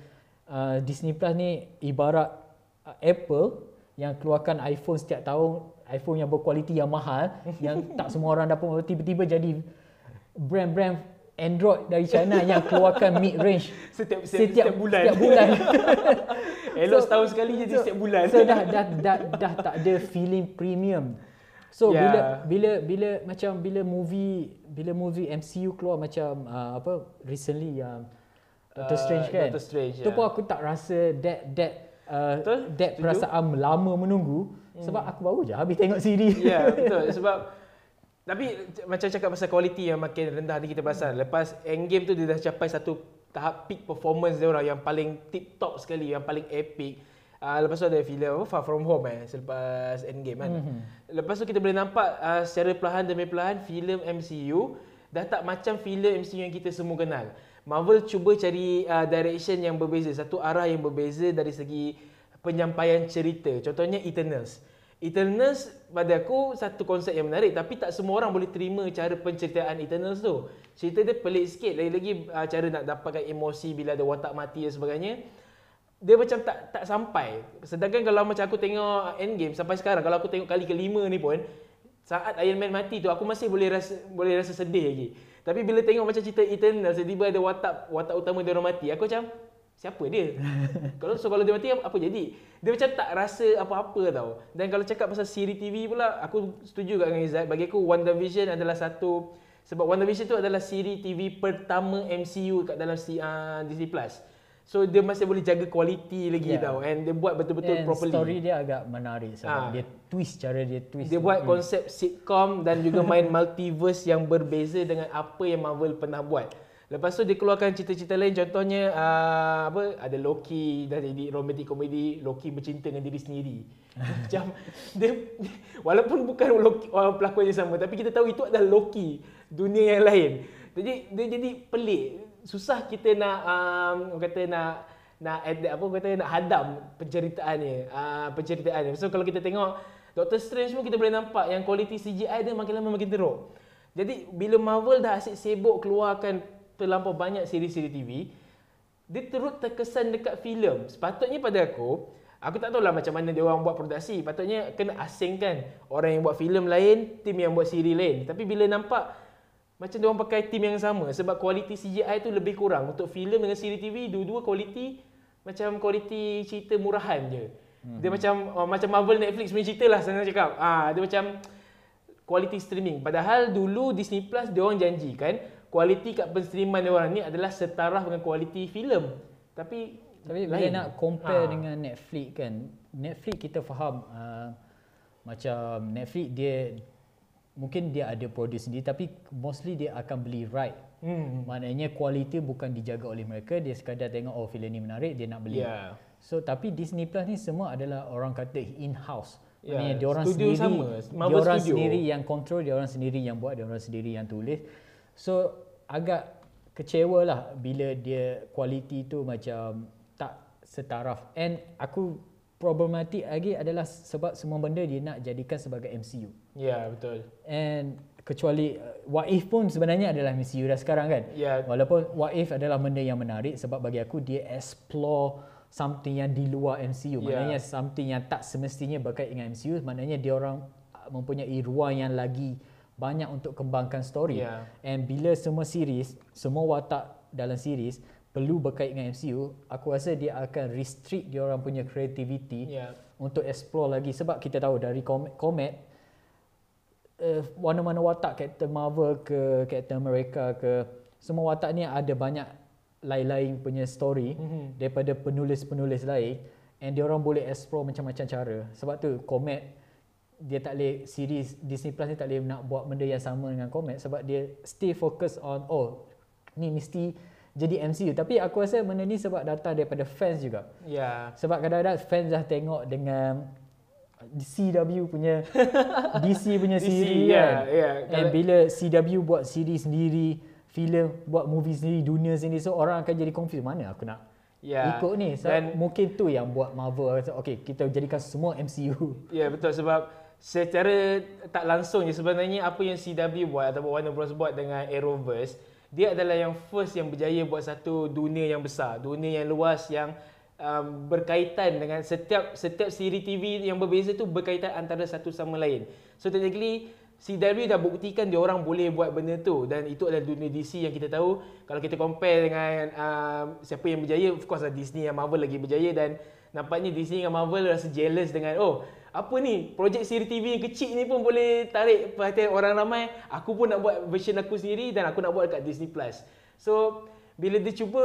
uh, Disney Plus ni ibarat uh, Apple yang keluarkan iPhone setiap tahun, iPhone yang berkualiti yang mahal yang (laughs) tak semua orang dapat tiba-tiba jadi brand-brand Android dari China yang keluarkan mid range Setiap- setiap- setiap bulan. Setiap bulan. (laughs) Elok setahun sekali jadi setiap bulan. So dah dah dah, dah tak ada feeling premium. So Ya. bila bila bila macam bila movie bila movie MCU keluar macam uh, apa recently yang Doctor Uh, Strange kan. Doctor Strange, Tu ya. pun aku tak rasa that that uh, Betul, that setuju. perasaan lama menunggu sebab aku baru je habis tengok series. Ya, (laughs) betul. Sebab tapi macam cakap pasal kualiti yang makin rendah ni kita perasan. Lepas Endgame tu dia dah capai satu tahap peak performance dia orang yang paling tip top sekali, yang paling epic. Uh, lepas tu ada filem apa Far From Home eh selepas Endgame kan. Mm-hmm. Lepas tu kita boleh nampak uh, secara perlahan demi perlahan filem MCU dah tak macam filem MCU yang kita semua kenal. Marvel cuba cari uh, direction yang berbeza, satu arah yang berbeza dari segi penyampaian cerita. Contohnya Eternals. Eternals pada aku satu konsep yang menarik tapi tak semua orang boleh terima cara penceritaan Eternals tu. Cerita dia pelik sikit lagi-lagi uh, cara nak dapatkan emosi bila ada watak mati dan sebagainya. Dia macam tak tak sampai. Sedangkan kalau macam aku tengok Endgame sampai sekarang kalau aku tengok kali kelima ni pun saat Iron Man mati tu aku masih boleh rasa boleh rasa sedih lagi. Tapi bila tengok macam cerita Eternals tiba-tiba ada watak watak utama dia orang mati, aku macam siapa dia? (laughs) kalau so kalau dia mati apa, jadi? Dia macam tak rasa apa-apa tau. Dan kalau cakap pasal siri TV pula, aku setuju kat dengan Izzat. Bagi aku WandaVision adalah satu sebab WandaVision tu adalah siri TV pertama MCU kat dalam uh, Disney Plus. So dia masih boleh jaga kualiti lagi Yeah. tau and dia buat betul-betul And properly. story dia agak menarik sebab Ah. dia twist cara dia twist. Dia buat konsep sitcom dan juga main (laughs) multiverse yang berbeza dengan apa yang Marvel pernah buat. Lepas tu dia keluarkan cerita-cerita lain contohnya uh, apa ada Loki dah jadi romantic comedy Loki bercinta dengan diri sendiri. (laughs) Macam dia walaupun bukan Loki pelakon yang sama tapi kita tahu itu adalah Loki dunia yang lain. Jadi dia jadi pelik. Susah kita nak um, kata nak nak adapt apa kata nak hadam penceritaannya uh, penceritaannya. So kalau kita tengok Doctor Strange pun kita boleh nampak yang kualiti CGI dia makin lama makin teruk. Jadi bila Marvel dah asyik sibuk keluarkan terlampau banyak siri-siri TV, dia terus terkesan dekat filem. Sepatutnya pada aku, aku tak tahulah macam mana dia orang buat produksi. Patutnya kena asingkan orang yang buat filem lain, tim yang buat siri lain. Tapi bila nampak macam dia orang pakai tim yang sama sebab kualiti CGI tu lebih kurang untuk filem dengan siri TV dua-dua kualiti macam kualiti cerita murahan je. Hmm. Dia macam oh, macam Marvel Netflix punya cerita lah senang cakap. Ah dia macam kualiti streaming. Padahal dulu Disney Plus dia orang janjikan kualiti kat penstreaman dia orang ni adalah setaraf dengan kualiti filem. Tapi Tapi bila lain. nak compare Ha. dengan Netflix kan, Netflix kita faham uh, macam Netflix dia mungkin dia ada produce sendiri tapi mostly dia akan beli right. hmm. Maknanya kualiti bukan dijaga oleh mereka, dia sekadar tengok oh filem ni menarik dia nak beli. Ya. So tapi Disney Plus ni semua adalah orang kata in house. Ya, Maknanya dia orang studio sendiri, sama, dia Marvel orang Studio. sendiri yang control, dia orang sendiri yang buat, dia orang sendiri yang tulis. So agak kecewa lah bila dia kualiti tu macam tak setaraf. And aku problematik lagi adalah sebab semua benda dia nak jadikan sebagai MCU. Ya, betul. And kecuali uh, What If pun sebenarnya adalah MCU dah sekarang kan. Ya. Walaupun What If adalah benda yang menarik sebab bagi aku dia explore something yang di luar MCU. Ya. Maknanya something yang tak semestinya berkait dengan MCU. Maknanya dia orang uh, mempunyai ruang yang lagi banyak untuk kembangkan story. Ya. And bila semua series, semua watak dalam series perlu berkait dengan MCU, aku rasa dia akan restrict dia orang punya creativity Ya. untuk explore lagi sebab kita tahu dari Comet, Comet uh, mana-mana watak Captain Marvel ke Captain America ke semua watak ni ada banyak lain-lain punya story Mhm. daripada penulis-penulis lain and dia orang boleh explore macam-macam cara sebab tu Comet dia tak boleh series Disney Plus ni tak boleh nak buat benda yang sama dengan Comet sebab dia stay focus on oh ni mesti jadi MCU tapi aku rasa benda ni sebab datang daripada fans juga Ya. sebab kadang-kadang fans dah tengok dengan CW punya (laughs) DC punya DC, series ya, kan. ya. And Kalau- bila CW buat series sendiri, filem buat movie sendiri, dunia sendiri so orang akan jadi confused mana aku nak Ya. ikut ni. So, Dan- mungkin tu yang buat Marvel kata okay kita jadikan semua MCU. (laughs) Ya betul sebab secara tak langsung je sebenarnya apa yang CW buat ataupun Warner Bros buat dengan Arrowverse dia adalah yang first yang berjaya buat satu dunia yang besar, dunia yang luas yang um, berkaitan dengan setiap setiap siri TV yang berbeza tu berkaitan antara satu sama lain. So technically CW dah buktikan dia orang boleh buat benda tu dan itu adalah dunia DC yang kita tahu kalau kita compare dengan um, siapa yang berjaya of course lah Disney dan Marvel lagi berjaya dan nampaknya Disney dengan Marvel rasa jealous dengan oh apa ni? Projek siri TV yang kecil ni pun boleh tarik perhatian orang ramai. Aku pun nak buat version aku sendiri dan aku nak buat dekat Disney Plus. So bila dia cuba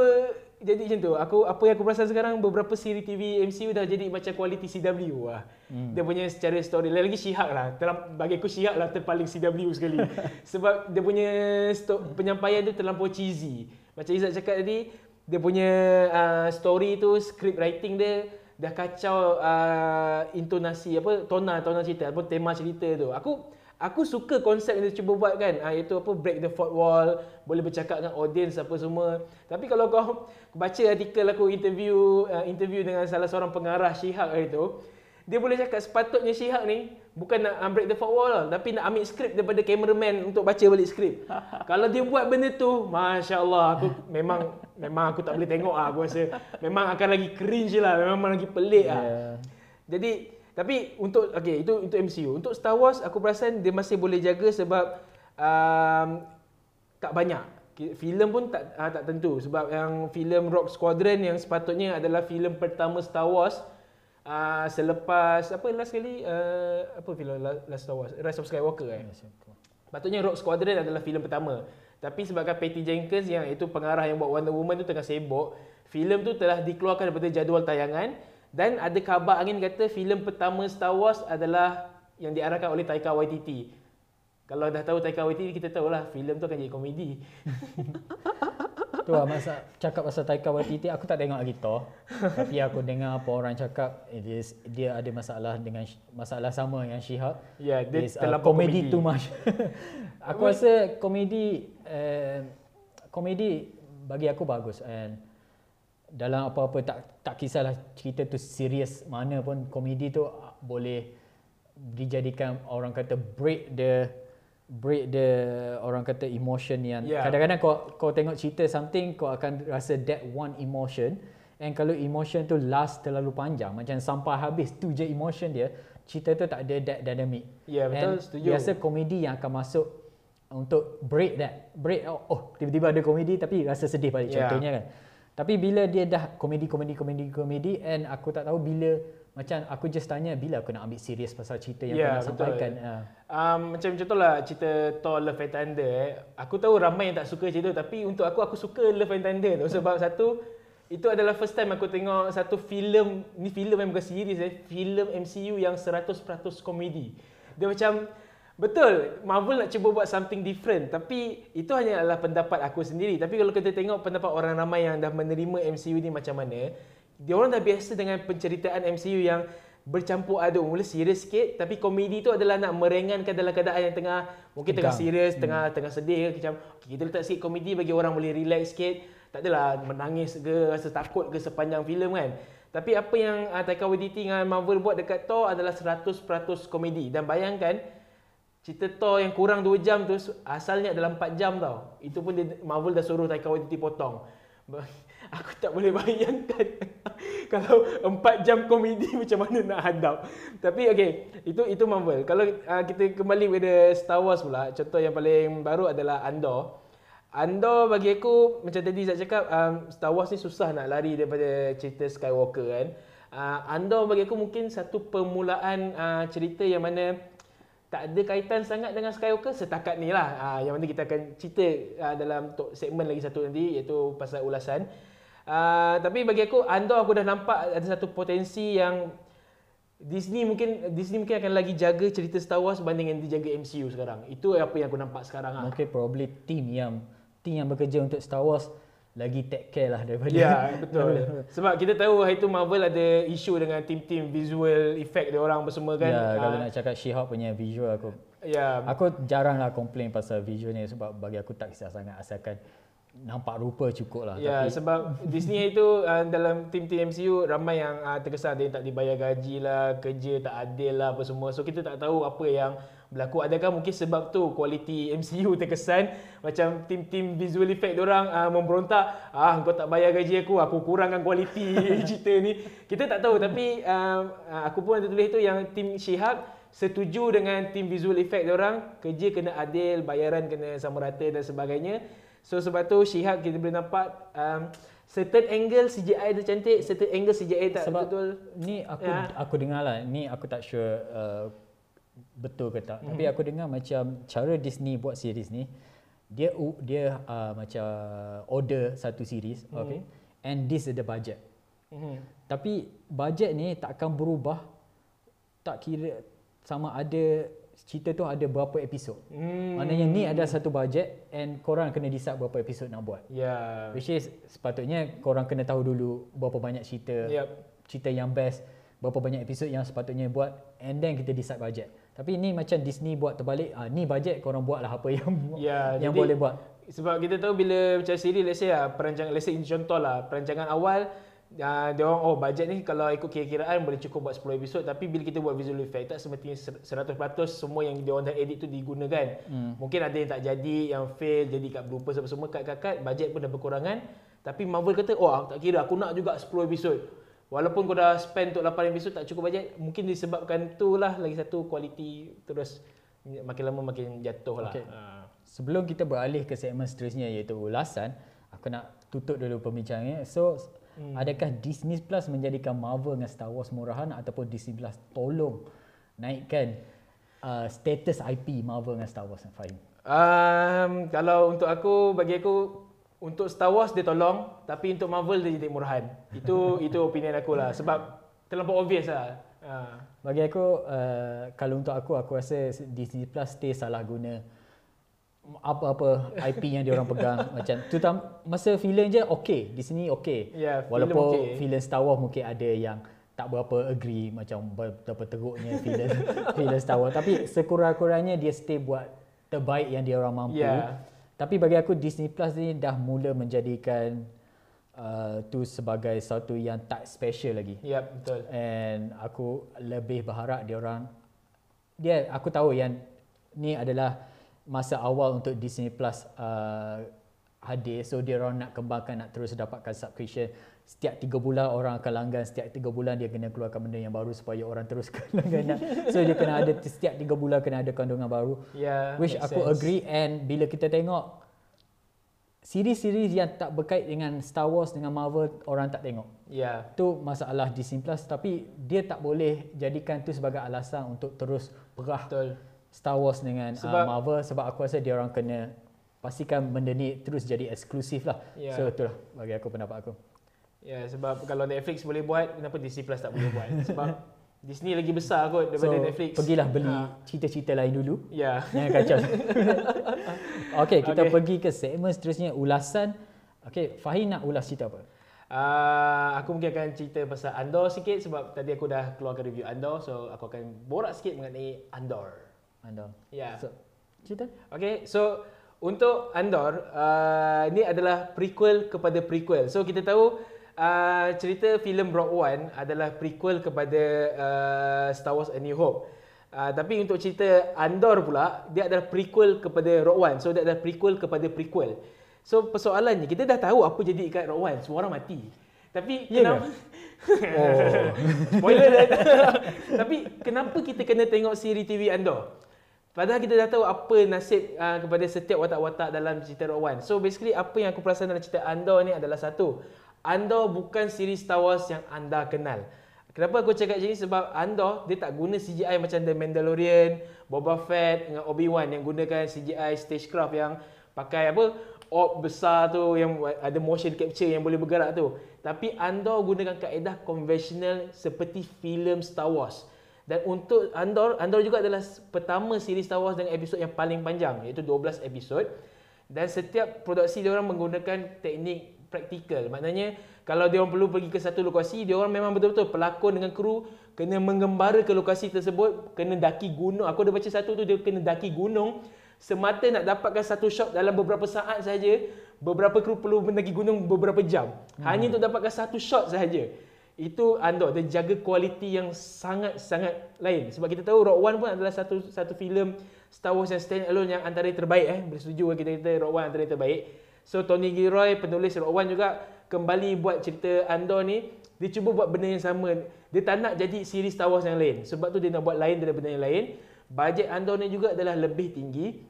jadi macam tu. Aku apa yang aku perasan sekarang beberapa siri TV MCU dah jadi macam kualiti CW lah. Hmm. dia punya secara story lagi She-Hulk lah. Terlam, bagi aku She-Hulk lah terpaling CW sekali. (laughs) Sebab dia punya sto- penyampaian tu terlampau cheesy. Macam Izzat cakap tadi dia punya uh, story tu script writing dia dah kacau uh, intonasi apa tona tona cerita ataupun tema cerita tu. Aku aku suka konsep yang dia cuba buat kan. Uh, iaitu apa break the fourth wall, boleh bercakap dengan audience apa semua. Tapi kalau kau baca artikel aku interview uh, interview dengan salah seorang pengarah Shihak hari tu, dia boleh cakap sepatutnya Shihak ni bukan nak break the fourth wall lah, tapi nak ambil skrip daripada cameraman untuk baca balik skrip. (laughs) Kalau dia buat benda tu, masya-Allah aku memang memang aku tak boleh tengok ah aku rasa memang akan lagi cringe lah, memang lagi pelik ah. Yeah. Jadi tapi untuk okey itu untuk MCU. Untuk Star Wars aku perasan dia masih boleh jaga sebab um, tak banyak. Filem pun tak uh, tak tentu sebab yang filem Rock Squadron yang sepatutnya adalah filem pertama Star Wars uh, selepas apa last kali uh, apa filem la- last Star Wars Rise of Skywalker eh. Patutnya Rock Squadron adalah filem pertama. Tapi sebabkan Patty Jenkins yang itu pengarah yang buat Wonder Woman tu tengah sibuk, filem tu telah dikeluarkan daripada jadual tayangan dan ada kabar angin kata filem pertama Star Wars adalah yang diarahkan oleh Taika Waititi. Kalau dah tahu Taika Waititi kita tahulah filem tu akan jadi komedi. (laughs) Tu lah masa cakap pasal Taika Waititi aku tak tengok lagi Thor. tapi aku dengar apa orang cakap eh, dia, dia ada masalah dengan masalah sama yang She-Hulk. Ya, dia uh, terlampau komedi komedi. too much. (laughs) aku rasa komedi uh, komedi bagi aku bagus and dalam apa-apa tak tak kisahlah cerita tu serius mana pun komedi tu boleh dijadikan orang kata break the break the orang kata emotion yang Yeah. kadang-kadang kau kau tengok cerita something kau akan rasa that one emotion and kalau emotion tu last terlalu panjang macam sampai habis tu je emotion dia cerita tu tak ada that dynamic Ya, betul, And setuju. biasa komedi yang akan masuk untuk break that break oh, oh tiba-tiba ada komedi tapi rasa sedih balik Yeah. contohnya kan tapi bila dia dah komedi komedi komedi komedi and aku tak tahu bila macam aku just tanya bila aku nak ambil serius pasal cerita yang Ya, kau nak betul. sampaikan. Uh, Um, macam contohlah cerita Thor Love and Thunder eh. Aku tahu ramai yang tak suka cerita tu tapi untuk aku aku suka Love and Thunder tu sebab (laughs) satu itu adalah first time aku tengok satu filem ni filem yang bukan series eh filem MCU yang 100% komedi. Dia macam betul Marvel nak cuba buat something different tapi itu hanya adalah pendapat aku sendiri tapi kalau kita tengok pendapat orang ramai yang dah menerima MCU ni macam mana dia orang dah biasa dengan penceritaan MCU yang bercampur aduk. Mula serius sikit tapi komedi tu adalah nak meringankan dalam keadaan yang tengah mungkin tengah serius tengah tengah sedih ke macam okay, kita letak sikit komedi bagi orang boleh relax sikit. Tak adalah menangis ke rasa takut ke sepanjang filem kan. Tapi apa yang uh, Taika Waititi dengan Marvel buat dekat Thor adalah 100% komedi. Dan bayangkan cerita Thor yang kurang 2 jam tu asalnya adalah 4 jam tau. Itu pun dia, Marvel dah suruh Taika Waititi potong Aku tak boleh bayangkan (laughs) kalau 4 jam komedi (laughs) macam mana nak hadap. Tapi okey, itu itu Marvel. Kalau uh, kita kembali pada Star Wars pula, contoh yang paling baru adalah Andor. Andor bagi aku macam tadi saya cakap um, Star Wars ni susah nak lari daripada cerita Skywalker kan. Uh, Andor bagi aku mungkin satu permulaan uh, cerita yang mana tak ada kaitan sangat dengan Skywalker setakat ni lah. Uh, yang mana kita akan cerita uh, dalam segmen lagi satu nanti iaitu pasal ulasan. Uh, tapi bagi aku Andor aku dah nampak ada satu potensi yang Disney mungkin Disney mungkin akan lagi jaga cerita Star Wars berbanding yang dijaga MCU sekarang. Itu apa yang aku nampak sekarang ah. mungkin probably team yang team yang bekerja untuk Star Wars lagi take care lah daripada Ya, (laughs) betul. Sebab kita tahu hari tu Marvel ada isu dengan tim-tim visual effect dia orang semua kan. Ya, kalau Ah, nak cakap She-Hulk punya visual aku ya, Aku jarang lah komplain pasal visual ni sebab bagi aku tak kisah sangat asalkan nampak rupa cukup lah. Ya, Tapi sebab (laughs) Disney itu uh, dalam tim-tim MCU ramai yang uh, terkesan yang tak dibayar gaji lah, kerja tak adil lah apa semua. So kita tak tahu apa yang berlaku. Adakah mungkin sebab tu kualiti MCU terkesan macam tim-tim visual effect orang uh, memberontak, ah kau tak bayar gaji aku, aku kurangkan kualiti (laughs) cerita ni. Kita tak tahu tapi uh, uh, aku pun ada tulis tu yang tim Shihab setuju dengan tim visual effect orang kerja kena adil, bayaran kena sama rata dan sebagainya. So sebab tu Shihab kita boleh nampak um, certain angle CGI dia cantik, certain angle CGI tak sebab betul. ni aku Ya. aku dengar lah, ni aku tak sure uh, betul ke tak. Mhm. Tapi aku dengar macam cara Disney buat series ni dia dia uh, macam order satu series, Mhm. okay. And this is the budget. Mhm. Tapi bajet ni tak akan berubah tak kira sama ada cerita tu ada berapa episod. Hmm. Maknanya ni ada satu bajet and korang kena decide berapa episod nak buat. Ya. Which is sepatutnya korang kena tahu dulu berapa banyak cerita Yep. cerita yang best, berapa banyak episod yang sepatutnya buat and then kita decide bajet. Tapi ni macam Disney buat terbalik, ah ni bajet korang buatlah apa yang (laughs) Ya, yang jadi- boleh buat. Sebab kita tahu bila macam siri let's say lah, perancangan let's say contoh lah, perancangan awal uh, dia orang oh bajet ni kalau ikut kira-kiraan boleh cukup buat 10 episod tapi bila kita buat visual effect tak semestinya ser- 100% semua yang dia orang dah edit tu digunakan. Hmm. Mungkin ada yang tak jadi, yang fail, jadi kat bloopers apa semua kat-kat bajet pun dah berkurangan. Tapi Marvel kata, oh aku tak kira, aku nak juga 10 episod. Walaupun kau dah spend untuk 8 episod tak cukup bajet, mungkin disebabkan tu lah lagi satu kualiti terus makin lama makin jatuh lah. Okay. Ah. Sebelum kita beralih ke segmen seterusnya iaitu ulasan, aku nak tutup dulu perbincangannya. So, hmm. adakah Disney Plus menjadikan Marvel dengan Star Wars murahan ataupun Disney Plus tolong naikkan uh, status IP Marvel dengan Star Wars Fahim? Um, kalau untuk aku, bagi aku untuk Star Wars dia tolong, tapi untuk Marvel dia jadi murahan. Itu (laughs) itu opinion aku lah. Sebab terlampau obvious lah. Uh, Bagi aku, uh, kalau untuk aku, aku rasa Disney Plus stay salah guna apa-apa IP yang dia orang pegang (laughs) macam terutama masa filem je okey di sini okey filem walaupun filem Star Wars mungkin ada yang tak berapa agree macam betapa teruknya filem filem (laughs) Star Wars. Tapi sekurang-kurangnya dia stay buat terbaik yang dia orang mampu. Ya. tapi bagi aku Disney Plus ni dah mula menjadikan uh, tu sebagai satu yang tak special lagi. Ya, betul. And aku lebih berharap dia orang dia aku tahu yang ni adalah masa awal untuk Disney Plus uh, hadir so dia orang nak kembangkan nak terus dapatkan subscription setiap 3 bulan orang akan langgan setiap 3 bulan dia kena keluarkan benda yang baru supaya orang terus (laughs) langganan so dia kena ada setiap 3 bulan kena ada kandungan baru Ya, which aku sense. agree and bila kita tengok Siri-siri yang tak berkait dengan Star Wars dengan Marvel orang tak tengok. Ya. Tu masalah Disney Plus tapi dia tak boleh jadikan tu sebagai alasan untuk terus perah Betul. Star Wars dengan Sebab- sebab, uh, Marvel sebab aku rasa dia orang kena pastikan benda ni terus jadi eksklusif lah. Ya. So itulah bagi aku pendapat aku. Ya, sebab kalau Netflix boleh buat, kenapa Disney Plus tak boleh buat? Sebab (laughs) Disney lagi besar kot daripada so Netflix. pergilah beli Ha. cerita-cerita lain dulu. Ya. Jangan kacau. (laughs) Okey, kita Okey. pergi ke segmen seterusnya ulasan. Okey, Fahim nak ulas cerita apa? Uh, aku mungkin akan cerita pasal Andor sikit sebab tadi aku dah keluarkan review Andor so aku akan borak sikit mengenai Andor. Anda. Ya. So, cerita? Okay, so untuk Andor, uh, ini adalah prequel kepada prequel. So kita tahu uh, cerita filem Rogue One adalah prequel kepada uh, Star Wars A New Hope. Uh, tapi untuk cerita Andor pula, dia adalah prequel kepada Rogue One. So dia adalah prequel kepada prequel. So persoalannya, kita dah tahu apa jadi kat Rogue One. Semua orang mati. Tapi Ya kenapa... Oh. (laughs) Spoiler dah. (laughs) Tapi kenapa kita kena tengok siri TV Andor? Padahal kita dah tahu apa nasib uh, kepada setiap watak-watak dalam cerita Rogue One. So basically apa yang aku perasan dalam cerita Andor ni adalah satu. Andor bukan siri Star Wars yang anda kenal. Kenapa aku cakap macam ni? Sebab Andor dia tak guna CGI macam The Mandalorian, Boba Fett dengan Obi-Wan yang gunakan CGI stagecraft yang pakai apa? Orb besar tu yang ada motion capture yang boleh bergerak tu. Tapi Andor gunakan kaedah konvensional seperti filem Star Wars. Dan untuk Andor, Andor juga adalah pertama siri Star Wars dengan episod yang paling panjang iaitu 12 episod. Dan setiap produksi dia orang menggunakan teknik praktikal. Maknanya kalau dia orang perlu pergi ke satu lokasi, dia orang memang betul-betul pelakon dengan kru kena menggembara ke lokasi tersebut, kena daki gunung. Aku ada baca satu tu dia kena daki gunung semata nak dapatkan satu shot dalam beberapa saat saja. Beberapa kru perlu mendaki gunung beberapa jam. Hanya untuk dapatkan satu shot sahaja. Itu Andor dia jaga kualiti yang sangat-sangat lain. Sebab kita tahu Rogue One pun adalah satu satu filem Star Wars yang stand alone yang antara terbaik eh. Bersetuju kan kita kata Rogue One antara terbaik. So Tony Gilroy penulis Rogue One juga kembali buat cerita Andor ni dia cuba buat benda yang sama. Dia tak nak jadi siri Star Wars yang lain. Sebab tu dia nak buat lain daripada benda yang lain. Bajet Andor ni juga adalah lebih tinggi.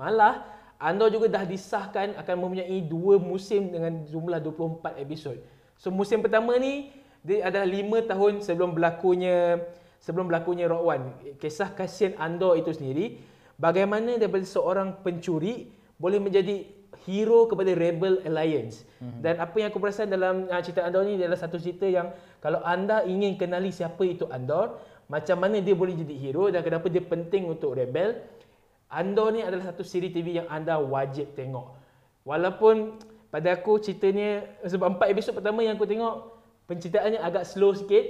Malah Andor juga dah disahkan akan mempunyai dua musim dengan jumlah 24 episod. So musim pertama ni dia adalah 5 tahun sebelum berlakunya sebelum berlakunya One. Kisah kasihan Andor itu sendiri bagaimana daripada seorang pencuri boleh menjadi hero kepada Rebel Alliance. Mm-hmm. Dan apa yang aku perasan dalam uh, cerita Andor ni adalah satu cerita yang kalau anda ingin kenali siapa itu Andor, macam mana dia boleh jadi hero dan kenapa dia penting untuk Rebel, Andor ni adalah satu siri TV yang anda wajib tengok. Walaupun pada aku ceritanya sebab empat episod pertama yang aku tengok penceritaannya agak slow sikit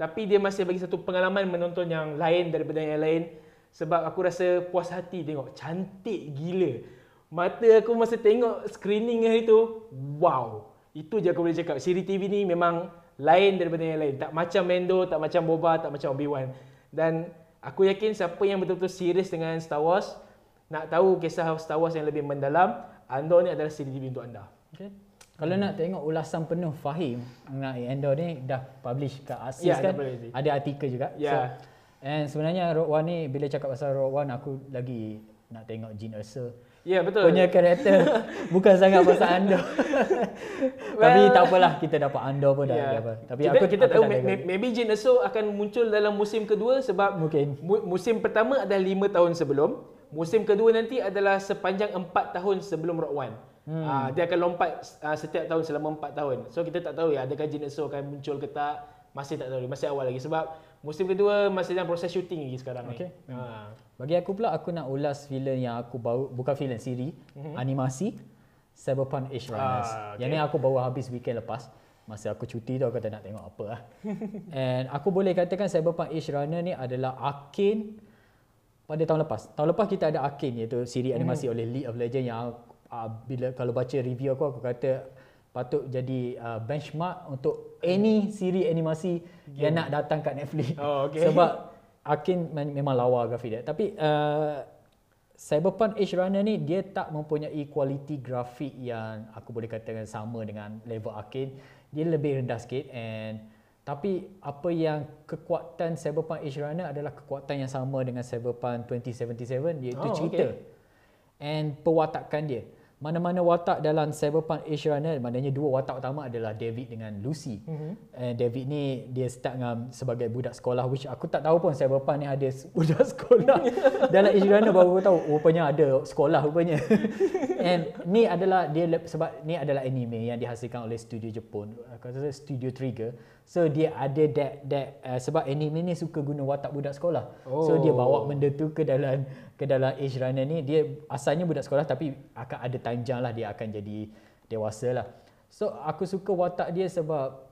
tapi dia masih bagi satu pengalaman menonton yang lain daripada yang lain sebab aku rasa puas hati tengok cantik gila. Mata aku masa tengok screening hari tu, wow. Itu je aku boleh cakap. Siri TV ni memang lain daripada yang lain. Tak macam Mendo, tak macam Boba, tak macam Obi-Wan. Dan Aku yakin siapa yang betul-betul serius dengan Star Wars, nak tahu kisah Star Wars yang lebih mendalam, Andor ni adalah siri TV untuk anda. Okay. Kalau nak tengok ulasan penuh Fahim mengenai Endor ni dah publish kat Asis Ya, kan. Ada artikel juga. Ya. So, and sebenarnya Rogue One ni bila cakap pasal Rogue One aku lagi nak tengok Jin Erso Ya, betul. punya karakter (laughs) bukan sangat pasal Andor. (laughs) Tapi tak apalah kita dapat Andor pun dah Ya. yeah. apa. Tapi kita, aku kita aku tahu tak may, maybe Jin Erso akan muncul dalam musim kedua sebab Mungkin. mu- musim pertama adalah lima tahun sebelum, musim kedua nanti adalah sepanjang empat tahun sebelum Rock One. Hmm. Uh, dia akan lompat uh, setiap tahun selama empat tahun. So kita tak tahu ya adakah Jin Erso akan muncul ke tak. Masih tak tahu, masih awal lagi sebab musim kedua masih dalam proses syuting lagi sekarang Okay. ni. Ha. Bagi aku pula aku nak ulas filem yang aku baru bukan filem siri, mm-hmm. animasi Cyberpunk Edge Runners. Ah, okay. Yang ni aku baru habis weekend lepas. Masa aku cuti tu aku kata nak tengok apa lah. (laughs) And aku boleh katakan Cyberpunk Edge Runner ni adalah Arkane pada tahun lepas. Tahun lepas kita ada Arkane iaitu siri animasi mm-hmm. oleh League of Legends yang uh, bila kalau baca review aku aku kata patut jadi uh, benchmark untuk any siri animasi yang nak datang kat Netflix. (laughs) Oh, okay. Sebab men- memang lawa grafik dia. Tapi uh, Cyberpunk Edge Runner ni dia tak mempunyai kualiti grafik yang aku boleh katakan sama dengan level Arkane. Dia lebih rendah sikit and tapi apa yang kekuatan Cyberpunk Edge Runner adalah kekuatan yang sama dengan Cyberpunk 2077 iaitu Oh, cerita okay. and pewatakan dia. Mana-mana watak dalam Cyberpunk Edge Runner maknanya dua watak utama adalah David dengan Lucy. Mm-hmm. And David ni dia start dengan sebagai budak sekolah which aku tak tahu pun Cyberpunk ni ada (laughs) budak sekolah. (laughs) dalam Edge Runner baru aku tahu rupanya ada sekolah rupanya. (laughs) And ni adalah dia sebab ni adalah anime yang dihasilkan oleh studio Jepun. Aku rasa studio Trigger. So dia ada that that uh, sebab anime ni suka guna watak budak sekolah. Oh. So dia bawa benda tu ke dalam ke dalam Age Runner ni dia asalnya budak sekolah tapi akan ada tanjang lah dia akan jadi dewasa lah. So aku suka watak dia sebab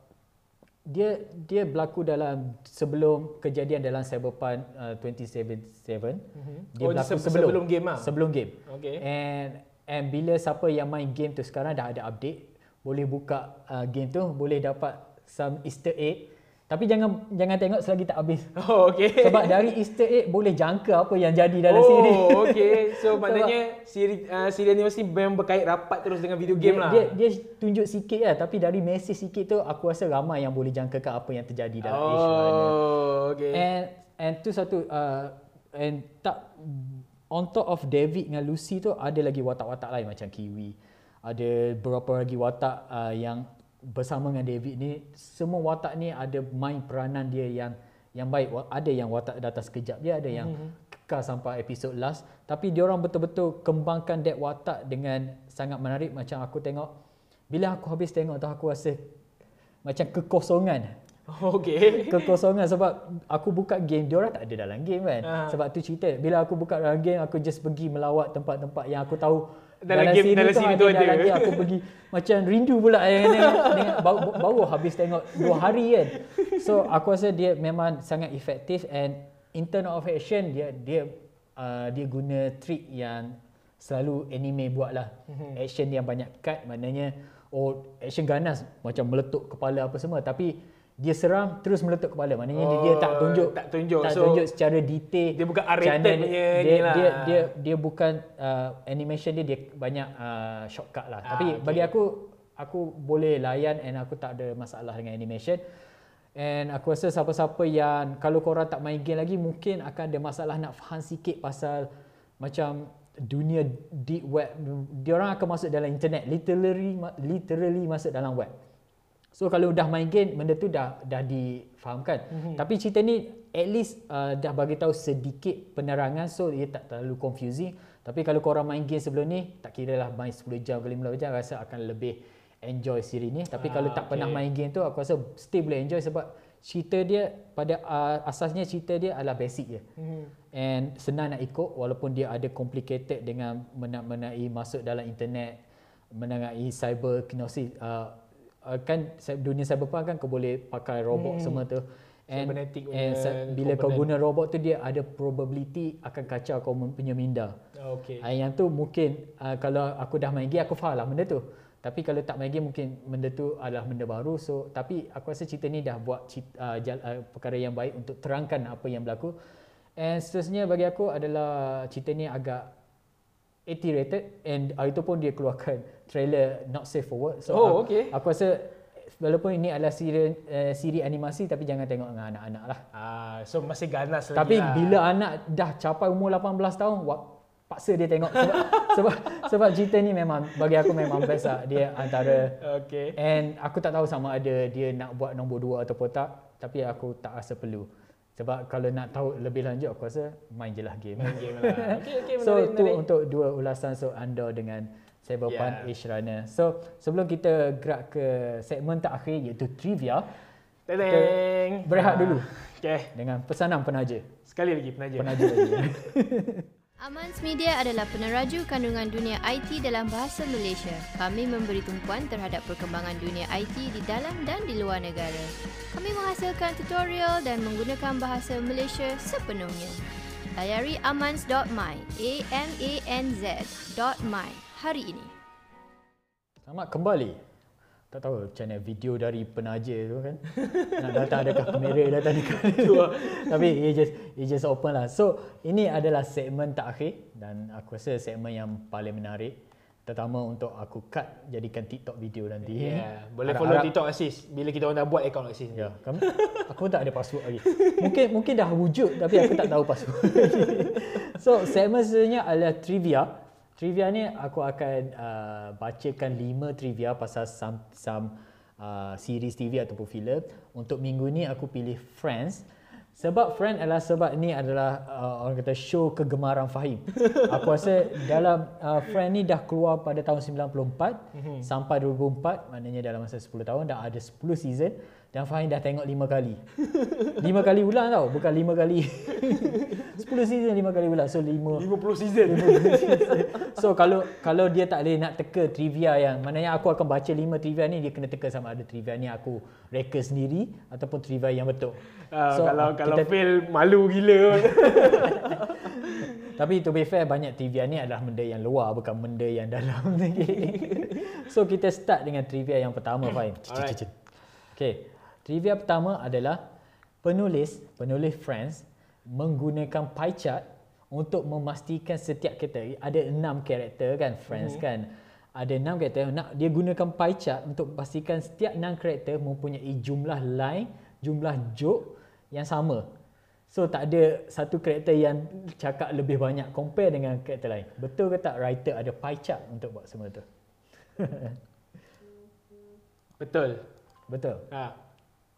dia dia berlaku dalam sebelum kejadian dalam Cyberpunk uh, 2077. Mm-hmm. Dia oh, berlaku se- sebelum, sebelum game lah. Sebelum game. Okay. And and bila siapa yang main game tu sekarang dah ada update, boleh buka uh, game tu, boleh dapat some easter egg tapi jangan jangan tengok selagi tak habis. (laughs) Oh okey. Sebab dari easter egg boleh jangka apa yang jadi dalam oh, siri. Oh (laughs) okey. So maknanya siri uh, siri ni mesti memang berkait rapat terus dengan video game dia, lah. Dia dia tunjuk sikit lah tapi dari mesej sikit tu aku rasa ramai yang boleh jangkakan apa yang terjadi dalam oh, Age Oh okey. And and tu satu uh, and tak on top of David dengan Lucy tu ada lagi watak-watak lain macam Kiwi. Ada beberapa lagi watak uh, yang bersama dengan David ni. Semua watak ni ada main peranan dia yang yang baik. Ada yang watak datang sekejap dia ada yang mm-hmm. kekal sampai episod last. Tapi dia orang betul-betul kembangkan that watak dengan sangat menarik. Macam aku tengok bila aku habis tengok tu aku rasa macam kekosongan (laughs) Okay. Kekosongan sebab aku buka game, dia orang tak ada dalam game kan. Uh. Sebab tu cerita. Bila aku buka dalam game, aku just pergi melawat tempat-tempat yang aku tahu dalam, dalam game dalam sini tu ada. Dalam aku pergi (laughs) macam rindu pula yang dengan, dengan baru, baru habis tengok dua hari kan. So aku rasa dia memang sangat efektif and in term of action dia dia uh, dia guna trick yang selalu anime buat lah. Mm-hmm. Action yang banyak cut maknanya oh action ganas macam meletup kepala apa semua tapi dia serang terus meletup kepala. Maknanya oh, dia tak tunjuk. tak tunjuk. Tak so, tunjuk secara detail dia bukan R-rated punya dia, dia, dia dia dia bukan uh, animation dia dia banyak uh, shortcut lah. Ah, tapi okay. bagi aku aku boleh layan and aku tak ada masalah dengan animation. And aku rasa siapa-siapa yang kalau korang tak main game lagi mungkin akan ada masalah nak faham sikit pasal macam dunia deep web. Dia orang akan masuk dalam internet. Literally literally masuk dalam web So kalau dah main game benda tu dah dah difahamkan. Mm-hmm. Tapi cerita ni at least uh, dah bagi tahu sedikit penerangan so ia tak terlalu confusing. Tapi kalau korang main game sebelum ni tak kira lah main 10 jam ke 15 jam rasa akan lebih enjoy siri ni. Tapi ah, kalau tak okay. pernah main game tu aku rasa still boleh enjoy sebab cerita dia pada uh, asasnya cerita dia adalah basic je. Mm-hmm. And senang nak ikut walaupun dia ada complicated dengan menai masuk dalam internet menengai cyber kinosi uh, uh, kan dunia cyberpunk kan kau boleh pakai robot hmm. semua tu. And, and bila kau guna robot tu dia ada probability akan kacau kau punya minda. Okay. uh, yang tu mungkin uh, kalau aku dah main game aku faham lah benda tu. Tapi kalau tak main game mungkin benda tu adalah benda baru. So tapi aku rasa cerita ni dah buat cerita, uh, jala, uh, perkara yang baik untuk terangkan apa yang berlaku. And seterusnya bagi aku adalah cerita ni agak 80 rated and hari tu pun dia keluarkan trailer not safe for work. So oh, aku, okay. aku rasa walaupun ini adalah siri, uh, siri animasi tapi jangan tengok dengan anak-anak lah. Ah, so masih ganas lagi Tapi lah. bila anak dah capai umur 18 tahun, wak, paksa dia tengok sebab, (laughs) sebab sebab cerita ni memang bagi aku memang best lah. Dia antara okay. and aku tak tahu sama ada dia nak buat nombor 2 ataupun tak tapi aku tak rasa perlu. Sebab kalau nak tahu lebih lanjut aku rasa main je lah game. Main game lah. (laughs) Okay, okay, so tu untuk dua ulasan so anda dengan Cyberpunk yeah. Runner. So sebelum kita gerak ke segmen terakhir iaitu trivia. Tadang. Berehat dulu. Okay. Dengan pesanan penaja. Sekali lagi penaja. Penaja lagi. (laughs) (laughs) Amans Media adalah peneraju kandungan dunia IT dalam bahasa Malaysia. Kami memberi tumpuan terhadap perkembangan dunia IT di dalam dan di luar negara. Kami menghasilkan tutorial dan menggunakan bahasa Malaysia sepenuhnya. Layari amans.my, a m a n z.my hari ini. Selamat kembali tak tahu macam mana video dari penaja tu kan. (laughs) Nak datang adakah kamera datang dekat tu tapi it just it just open lah. So ini adalah segmen terakhir dan aku rasa segmen yang paling menarik. Terutama untuk aku cut jadikan TikTok video nanti. Yeah. (laughs) boleh harap, follow harap, TikTok Asis bila kita orang dah buat account Asis ya kami, aku tak ada password lagi. Mungkin mungkin dah wujud tapi aku tak tahu password (laughs) so segmen sebenarnya adalah trivia Trivia ni aku akan uh, bacakan lima trivia pasal some, some uh, series TV ataupun filem. Untuk minggu ni aku pilih Friends. Sebab Friends adalah sebab ni adalah uh, orang kata show kegemaran Fahim. (laughs) Aku rasa dalam uh, Friends ni dah keluar pada tahun 94 sampai 2004 maknanya dalam masa 10 tahun dah ada 10 season dan Fahim dah tengok 5 kali. (laughs) 5 kali ulang tau, bukan 5 kali. (laughs) 10 season 5 kali ulang. So 5 50 season. So kalau kalau dia tak boleh nak teka trivia yang maknanya aku akan baca lima trivia ni dia kena teka sama ada trivia ni aku reka sendiri ataupun trivia yang betul. Uh, So, kalau kalau kita- fail malu gila. (laughs) Tapi to be fair banyak trivia ni adalah benda yang luar bukan benda yang dalam. so kita start dengan trivia yang pertama. Alright. Okay. Trivia pertama adalah penulis, penulis Friends menggunakan pie chart untuk memastikan setiap karakter ada enam karakter kan Friends Mhm. kan. Ada enam karakter. Nak dia gunakan pie chart untuk pastikan setiap enam karakter mempunyai jumlah line, jumlah joke yang sama. So tak ada satu karakter yang cakap lebih banyak compare dengan karakter lain. Betul ke tak writer ada pie chart untuk buat semua tu? (laughs) Betul. Betul. Ha.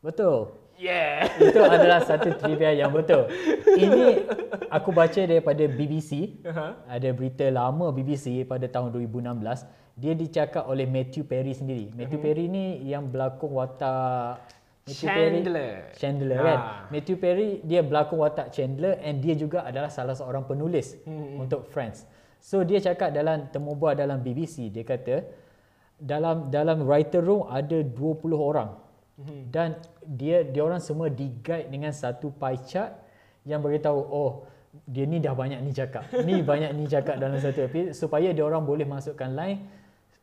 Betul. Yeah. Itu adalah satu trivia yang betul. Ini aku baca daripada BBC. Aha. Ada berita lama BBC pada tahun 2016. Dia dicakap oleh Matthew Perry sendiri. Matthew Perry ni yang berlakon watak Matthew Perry- Chandler. Chandler Ah. kan. Matthew Perry dia berlakon watak Chandler and dia juga adalah salah seorang penulis Hmm. untuk Friends. So dia cakap dalam temu bual dalam BBC dia kata dalam dalam writer room ada 20 orang. Hmm. Dan dia dia orang semua di-guide dengan satu pie chart yang beritahu oh dia ni dah banyak ni cakap. Ni banyak ni cakap dalam satu episode supaya dia orang boleh masukkan line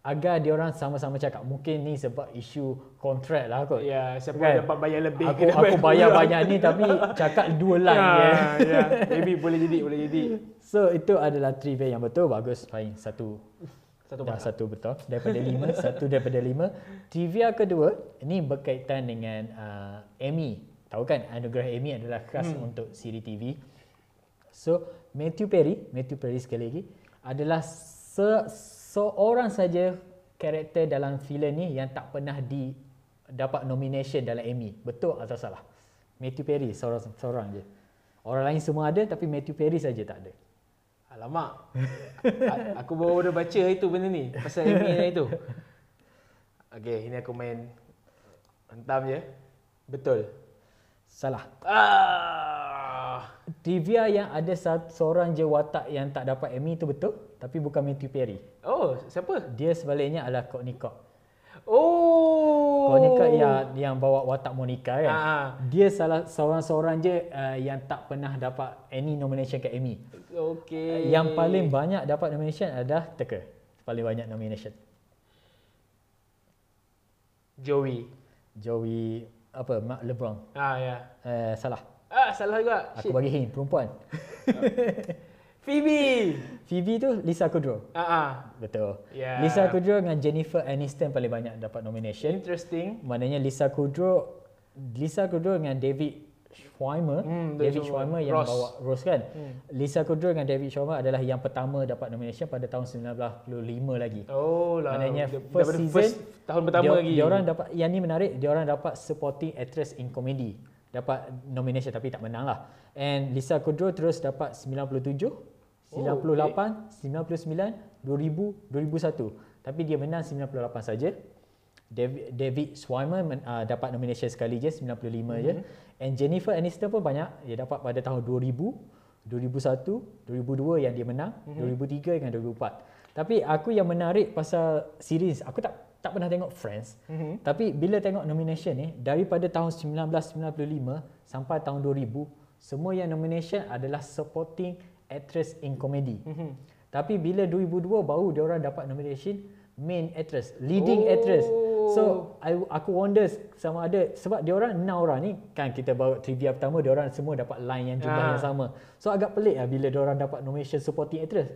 agar dia orang sama-sama cakap. Mungkin ni sebab isu kontrak lah kot. Ya, siapa Kan? dapat bayar lebih Aku aku bayar banyak ni tapi cakap dua (laughs) line Ya, ya. Maybe boleh jadi, boleh jadi. So itu adalah trivia yang betul. Bagus. Fine. Satu Satu dah satu betul. Daripada lima (laughs) satu daripada lima. Trivia kedua ini berkaitan dengan uh, Emmy. Tahu kan anugerah Emmy adalah khas hmm. untuk siri TV so Matthew Perry Matthew Perry sekali lagi adalah se, seorang saja karakter dalam filem ni yang tak pernah di dapat nomination dalam Emmy. Betul atau salah? Matthew Perry seorang seorang je. Orang lain semua ada tapi Matthew Perry saja tak ada Alamak. Aku baru dah baca itu benda ni. Pasal yang itu. Okay, ini aku main hentam je. Betul. salah Ah. Trivia yang ada seorang je watak yang tak dapat Emmy tu betul tapi bukan Matthew Perry. Oh, siapa? Dia sebaliknya adalah Courtney Cox. Oh. Courtney Cox yang yang bawa watak Monica kan. Ah. Dia salah seorang-seorang je uh, yang tak pernah dapat any nomination ke Emmy. Okay. Yang paling banyak dapat nomination adalah Teka. Paling banyak nomination. Joey. Joey apa Mark LeBron. Ah, ya. Uh, salah. Ah, salah juga. Aku Shit. bagi hint perempuan. (laughs) Phoebe. Phoebe tu Lisa Kudrow. Ah, ah. Betul. Ya. Lisa Kudrow dengan Jennifer Aniston paling banyak dapat nomination. Interesting. Maknanya Lisa Kudrow Lisa Kudrow dengan David Schwimmer, Hmm, David Schwimmer yang Ross. bawa Rose kan. Hmm. Lisa Kudrow dengan David Schwimmer adalah yang pertama dapat nomination pada tahun 1995 lagi. Oh lah. Maknanya Dar- first season first tahun pertama dia, lagi. Dia orang dapat yang ni menarik, dia orang dapat supporting actress in comedy. Dapat nomination tapi tak menang lah. And Lisa Kudrow terus dapat 97, 98, 99, 2000, 2001. Tapi dia menang 98 saja. David, David Schwimmer men, uh, dapat nomination sekali je 95 mm-hmm. je. And Jennifer Aniston pun banyak. Dia dapat pada tahun 2000, 2001, 2002 yang dia menang, mm-hmm. 2003 dengan 2004. Tapi aku yang menarik pasal series, aku tak tak pernah tengok Friends. Mhm. Tapi bila tengok nomination ni daripada tahun 1995 sampai tahun 2000, semua yang nomination adalah supporting actress in comedy. Mhm. Tapi bila 2002 baru dia orang dapat nomination main actress, leading Oh. actress. So I, aku wonder sama ada sebab dia orang enam orang ni kan kita bawa trivia pertama dia orang semua dapat line yang jumlah Ah. yang sama. So agak pelik lah bila dia orang dapat nomination supporting actress.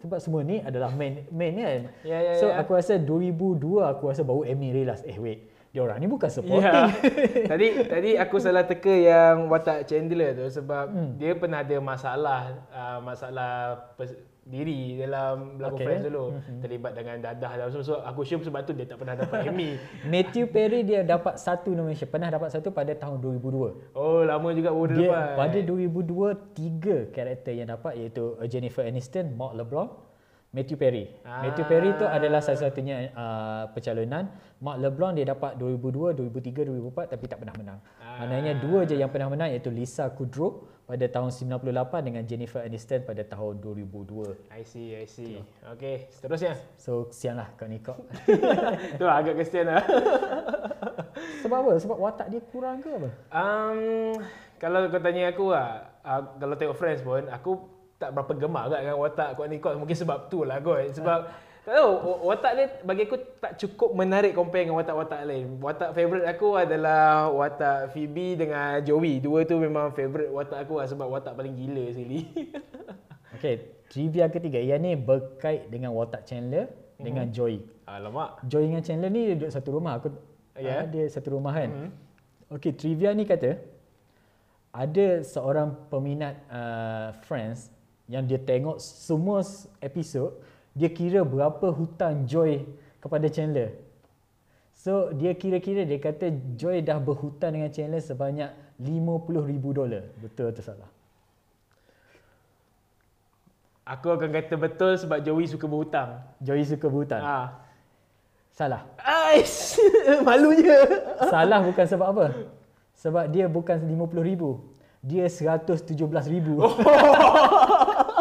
Sebab semua ni adalah main main kan. Ya, ya, so ya. aku rasa 2002 aku rasa baru Emmy realise eh wait dia orang ni bukan Ya. supporting. (laughs) tadi tadi aku salah teka yang watak Chandler tu sebab hmm. dia pernah ada masalah uh, masalah pers- diri dalam lagu Okay. Friends dulu. Terlibat dengan dadah dalam semua. So aku assume sebab tu dia tak pernah dapat Emmy. (laughs) Matthew Perry dia dapat satu nomination. Pernah dapat satu pada tahun 2002. Oh, lama juga baru dia, Dia dapat. pada 2002 tiga karakter yang dapat iaitu Jennifer Aniston, Mark LeBlanc, Matthew Perry. Ah. Matthew Perry tu adalah satu-satunya uh, pencalonan. Mark LeBlanc dia dapat 2002, 2003, 2004 tapi tak pernah menang. Ah. Maknanya dua je yang pernah menang iaitu Lisa Kudrow pada tahun 98 dengan Jennifer Aniston pada tahun 2002. I see, I see. Okay, seterusnya. So kesian lah kau ni kau. (laughs) tu lah, agak kesian lah. (laughs) Sebab apa? Sebab watak dia kurang ke apa? Um, kalau kau tanya aku lah, uh, kalau tengok Friends pun, aku tak berapa gemar kat dengan watak kau ni kot. Mungkin sebab tu lah kot. Sebab tak tahu, wa- watak dia bagi aku tak cukup menarik compare dengan watak-watak lain. Watak favourite aku adalah watak Phoebe dengan Joey. Dua tu memang favourite watak aku lah sebab watak paling gila sekali. (laughs) Okay, trivia ketiga. Yang ni berkait dengan watak Chandler dengan Joey. Alamak. Joy dengan Chandler ni duduk satu rumah. Aku Ya. yeah. dia satu rumah kan. Mm-hmm. Okey, trivia ni kata ada seorang peminat uh, Friends yang dia tengok semua episod, dia kira berapa hutang Joy kepada Chandler. So dia kira-kira dia kata Joy dah berhutang dengan Chandler sebanyak 50,000 dolar. Betul atau salah? Aku akan kata betul sebab Joey suka berhutang. Joy suka berhutang. Ah. Salah. Ais, (laughs) malunya. Salah bukan sebab apa? Sebab dia bukan 50,000. Dia 117,000. Oh. (laughs)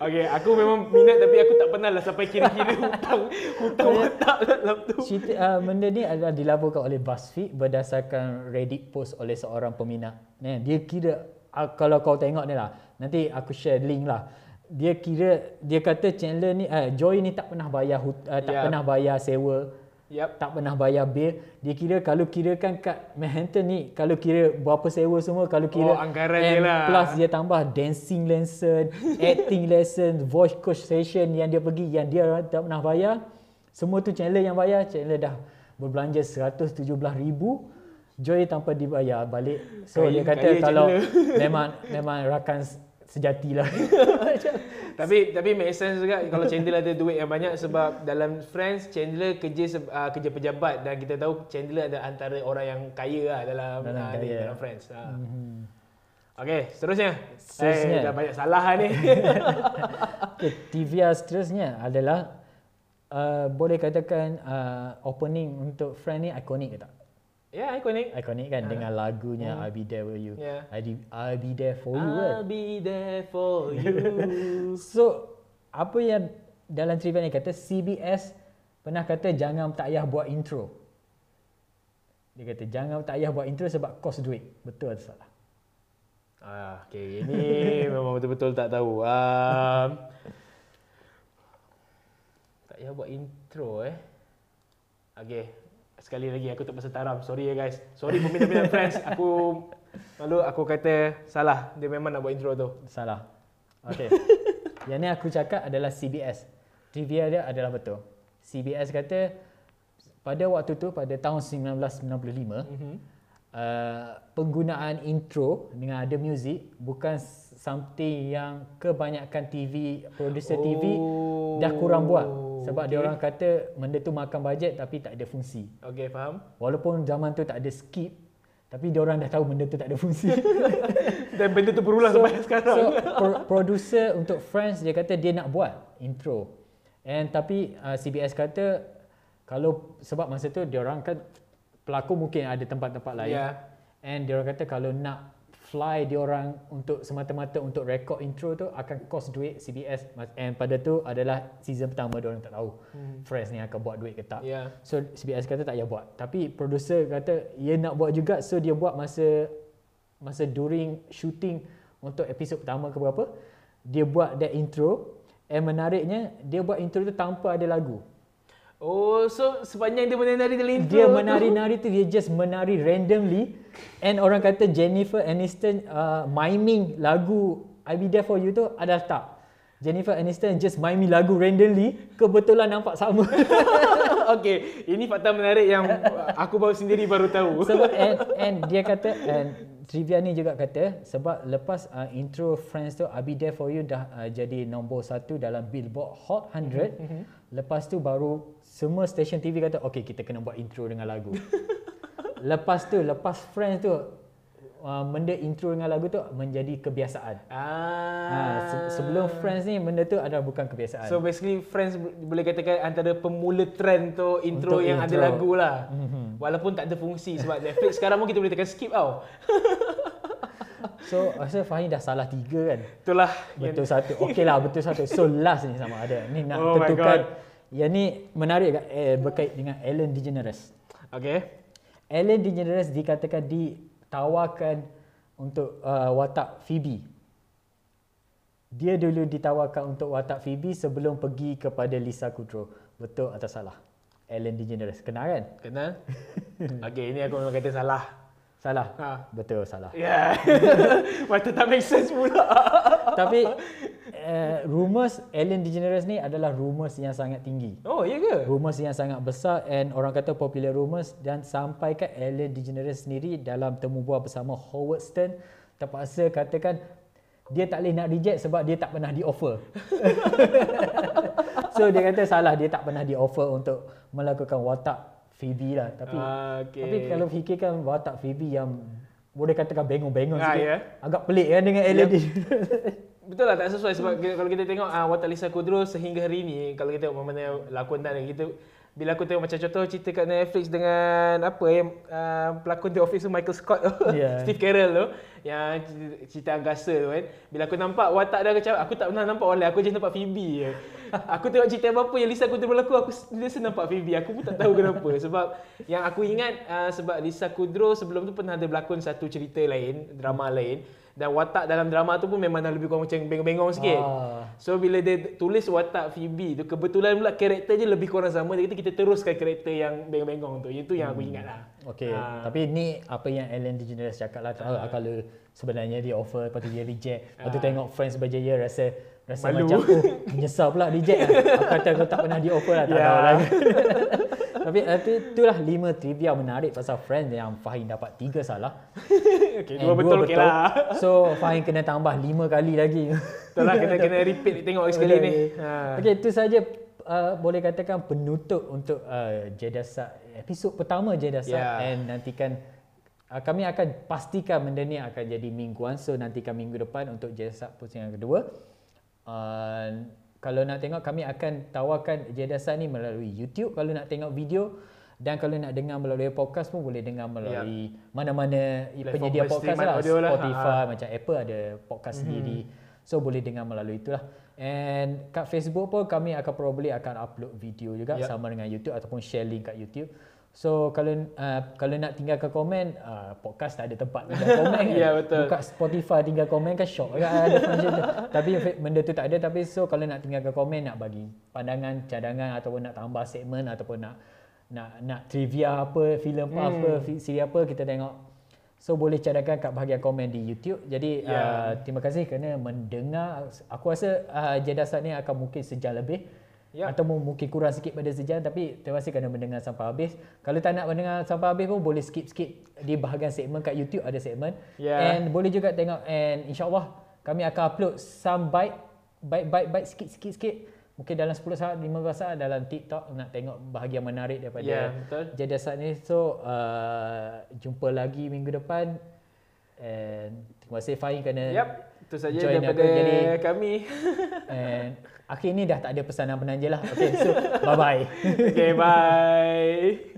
Okay, aku memang minat tapi aku tak pernah lah sampai kira-kira hutang hutang watak dalam tu. Cerita uh, benda ni adalah dilaporkan oleh BuzzFeed berdasarkan Reddit post oleh seorang peminat. Nah, dia kira uh, kalau kau tengok ni lah, nanti aku share link lah. Dia kira dia kata Chandler ni uh, Joy ni tak pernah bayar hut, uh, tak Ya. pernah bayar sewa, Yap. tak pernah bayar bil. Dia kira kalau kirakan kat Manhattan ni kalau kira berapa sewa semua kalau kira Oh, anggaran dia lah. plus dia tambah dancing lesson, (laughs) acting lesson, voice coach session yang dia pergi yang dia tak pernah bayar. Semua tu Chandler yang bayar. Chandler dah berbelanja 117,000 Joy tanpa dibayar balik. So Kaya- dia kata kalau memang memang rakan sejati lah. (laughs) Tapi tapi make sense juga kalau Chandler ada duit yang banyak sebab dalam Friends Chandler kerja uh, kerja pejabat dan kita tahu Chandler ada antara orang yang kaya lah dalam Dalam uh, kaya. dalam Friends. Ha. Okay, seterusnya. Seterusnya. Eh, dah banyak salah ni. (laughs) okay, trivia seterusnya adalah uh, boleh katakan uh, opening untuk Friend ni ikonik ke tak? Ya, ikonik. Ikonik kan dengan lagunya I'll Be There For You. Yeah. I'll, be- I'll Be There For You kan. I'll be there for you. (laughs) So apa yang dalam trivia ni kata CBS pernah kata jangan tak payah buat intro. Dia kata jangan tak payah buat intro sebab kos duit. Betul atau salah? Ah, okay. Ini (laughs) memang betul-betul tak tahu. Um, tak payah buat intro eh. Okay. Sekali lagi aku tak pasal taram. Sorry ya guys. Sorry peminat-peminat (laughs) friends. Aku malu aku kata salah. Dia memang nak buat intro tu. Salah. Okay. (laughs) yang ni aku cakap adalah CBS. Trivia dia adalah betul. CBS kata pada waktu tu pada tahun 1995 mm-hmm. uh, penggunaan intro dengan ada muzik bukan something yang kebanyakan TV producer oh, TV dah kurang buat sebab okay. dia orang kata benda tu makan bajet tapi tak ada fungsi. Okay, faham? Walaupun zaman tu tak ada skip tapi dia orang dah tahu benda tu tak ada fungsi. (laughs) Dan benda tu berulang so, sampai sekarang. So pro- producer untuk Friends dia kata dia nak buat intro. And tapi uh, CBS kata kalau sebab masa tu dia orang kan pelakon mungkin ada tempat-tempat lain. Yeah. And dia orang kata kalau nak fly dia orang untuk semata-mata untuk record intro tu akan cost duit CBS and pada tu adalah season pertama dia orang tak tahu hmm. Friends ni akan buat duit ke tak. Yeah. So CBS kata tak payah buat. Tapi producer kata ia nak buat juga so dia buat masa masa during shooting untuk episod pertama ke berapa dia buat that intro and menariknya dia buat intro tu tanpa ada lagu. Oh, so sepanjang dia menari dalam intro Dia menari-nari tu dia just menari randomly and orang kata Jennifer Aniston uh, miming lagu I Be There For You tu adalah tak. Jennifer Aniston just miming lagu randomly kebetulan nampak sama. (laughs) okay, ini fakta menarik yang aku baru sendiri baru tahu. Sebab and, and dia kata and trivia ni juga kata sebab lepas uh, intro Friends tu I'll Be There For You dah uh, jadi nombor satu dalam Billboard Hot 100 mm-hmm. lepas tu baru semua stesen TV kata okay kita kena buat intro dengan lagu (laughs) lepas tu lepas Friends tu uh, benda intro dengan lagu tu menjadi kebiasaan Ah. ha, se- sebelum Friends ni benda tu adalah bukan kebiasaan So basically Friends bo- boleh katakan antara pemula trend tu intro Untuk yang intro. ada lagu lah. Mm-hmm. Walaupun tak ada fungsi sebab Netflix sekarang pun kita boleh tekan skip tau. (laughs) so rasa Fahim dah salah tiga kan Itulah Betul satu. Okey lah betul satu. So last ni sama ada. Ni nak (laughs) Oh tentukan. Yang ni menarik eh, berkait dengan Ellen DeGeneres. Okay. Ellen DeGeneres dikatakan ditawarkan untuk uh, watak Phoebe. Dia dulu ditawarkan untuk watak Phoebe sebelum pergi kepada Lisa Kudrow. Betul atau salah? Ellen DeGeneres. Kenal kan? Kenal? (laughs) okay, ini aku memang kata salah. Salah. Ha. Betul salah. Yeah. Macam tak make sense pula. (laughs) Tapi uh, rumors Ellen DeGeneres ni adalah rumors yang sangat tinggi. Oh, ya ke? Rumors yang sangat besar and orang kata popular rumors dan sampaikan Ellen DeGeneres sendiri dalam temu bual bersama Howard Stern terpaksa katakan dia tak boleh nak reject sebab dia tak pernah di offer. (laughs) so dia kata salah dia tak pernah di offer untuk melakukan watak Phoebe lah tapi Ah, okay. tapi kalau fikirkan watak Phoebe yang boleh katakan bengong-bengong Ah, sikit ya. agak pelik kan dengan Yep. DeGeneres. Betul lah tak sesuai sebab kalau kita tengok uh, watak Lisa Kudrow sehingga hari ni kalau kita mana lakonan kita bila aku tengok macam contoh cerita kat Netflix dengan apa yang uh, pelakon The Office tu Michael Scott tu Yeah. (laughs) Steve Carell tu yang cerita, angkasa tu kan. Bila aku nampak watak dia aku cakap aku tak pernah nampak oleh aku je nampak Phoebe je. (laughs) Aku tengok cerita apa-apa yang Lisa Kudrow berlaku aku sentiasa nampak Phoebe. Aku pun tak tahu kenapa. (laughs) Sebab yang aku ingat uh, sebab Lisa Kudrow sebelum tu pernah ada berlakon satu cerita lain drama lain dan watak dalam drama tu pun memang dah lebih kurang macam bengong-bengong sikit. Ah. So bila dia tulis watak Phoebe tu kebetulan pula karakter je lebih kurang sama dia kata kita teruskan karakter yang bengong-bengong tu. Itu yang aku ingat lah. Okey, Ah. tapi ni apa yang Ellen DeGeneres cakap lah kalau, kalau sebenarnya dia offer lepas tu dia reject. Lepas tu Ah. tengok Friends berjaya rasa rasa Malu. macam oh menyesal pula reject lah. Aku kata aku tak pernah di offer lah, tak Ya. tahu lah. (laughs) tapi tapi itulah lima trivia menarik pasal Friends yang Fahim dapat tiga salah. (laughs) Okey, dua betul okey lah. So Fahim kena tambah lima kali lagi. Betul lah kena (laughs) kena repeat tengok sekali ni. Okey. Ha. Okey, itu saja uh, boleh katakan penutup untuk uh, Jedasat episod pertama Jedasat Ya. and nantikan uh, kami akan pastikan benda ni akan jadi mingguan so nantikan minggu depan untuk Jedasat pusingan kedua. Uh, kalau nak tengok kami akan tawarkan Jedasat ni melalui YouTube kalau nak tengok video dan kalau nak dengar melalui podcast pun boleh dengar melalui mana-mana Platform penyedia podcast lah lah. Spotify Ha. macam Apple ada podcast mm-hmm. sendiri so boleh dengar melalui itulah and kat Facebook pun kami akan probably akan upload video juga Yep. sama dengan YouTube ataupun share link kat YouTube so kalau uh, kalau nak tinggalkan komen uh, podcast tak ada tempat tinggal (laughs) komen kan Ya, betul. buka Spotify tinggal komen kan shock kan ada function tu (laughs) tapi benda tu tak ada tapi so kalau nak tinggalkan komen nak bagi pandangan cadangan ataupun nak tambah segmen ataupun nak nak nak trivia apa filem apa, Hmm. apa siri apa kita tengok So boleh cadangkan kat bahagian komen di YouTube. Jadi Ya. uh, terima kasih kerana mendengar. Aku rasa uh, Jedasat ni akan mungkin sejam lebih. Ya. Atau mu- mungkin kurang sikit pada sejam tapi terima kasih kerana mendengar sampai habis. Kalau tak nak mendengar sampai habis pun boleh skip-skip di bahagian segmen kat YouTube ada segmen. Ya. And boleh juga tengok and insyaAllah kami akan upload some bite bite-bite-bite sikit-sikit sikit. Mungkin dalam 10 saat, 15 saat dalam TikTok nak tengok bahagian menarik daripada Ya, betul. Jedasat ni. So uh, jumpa lagi minggu depan. And terima kasih Fahim kerana Yap, itu saja join daripada aku jadi kami. (laughs) and akhir ni dah tak ada pesanan penanja lah. Okay, so bye bye. (laughs) okay, bye.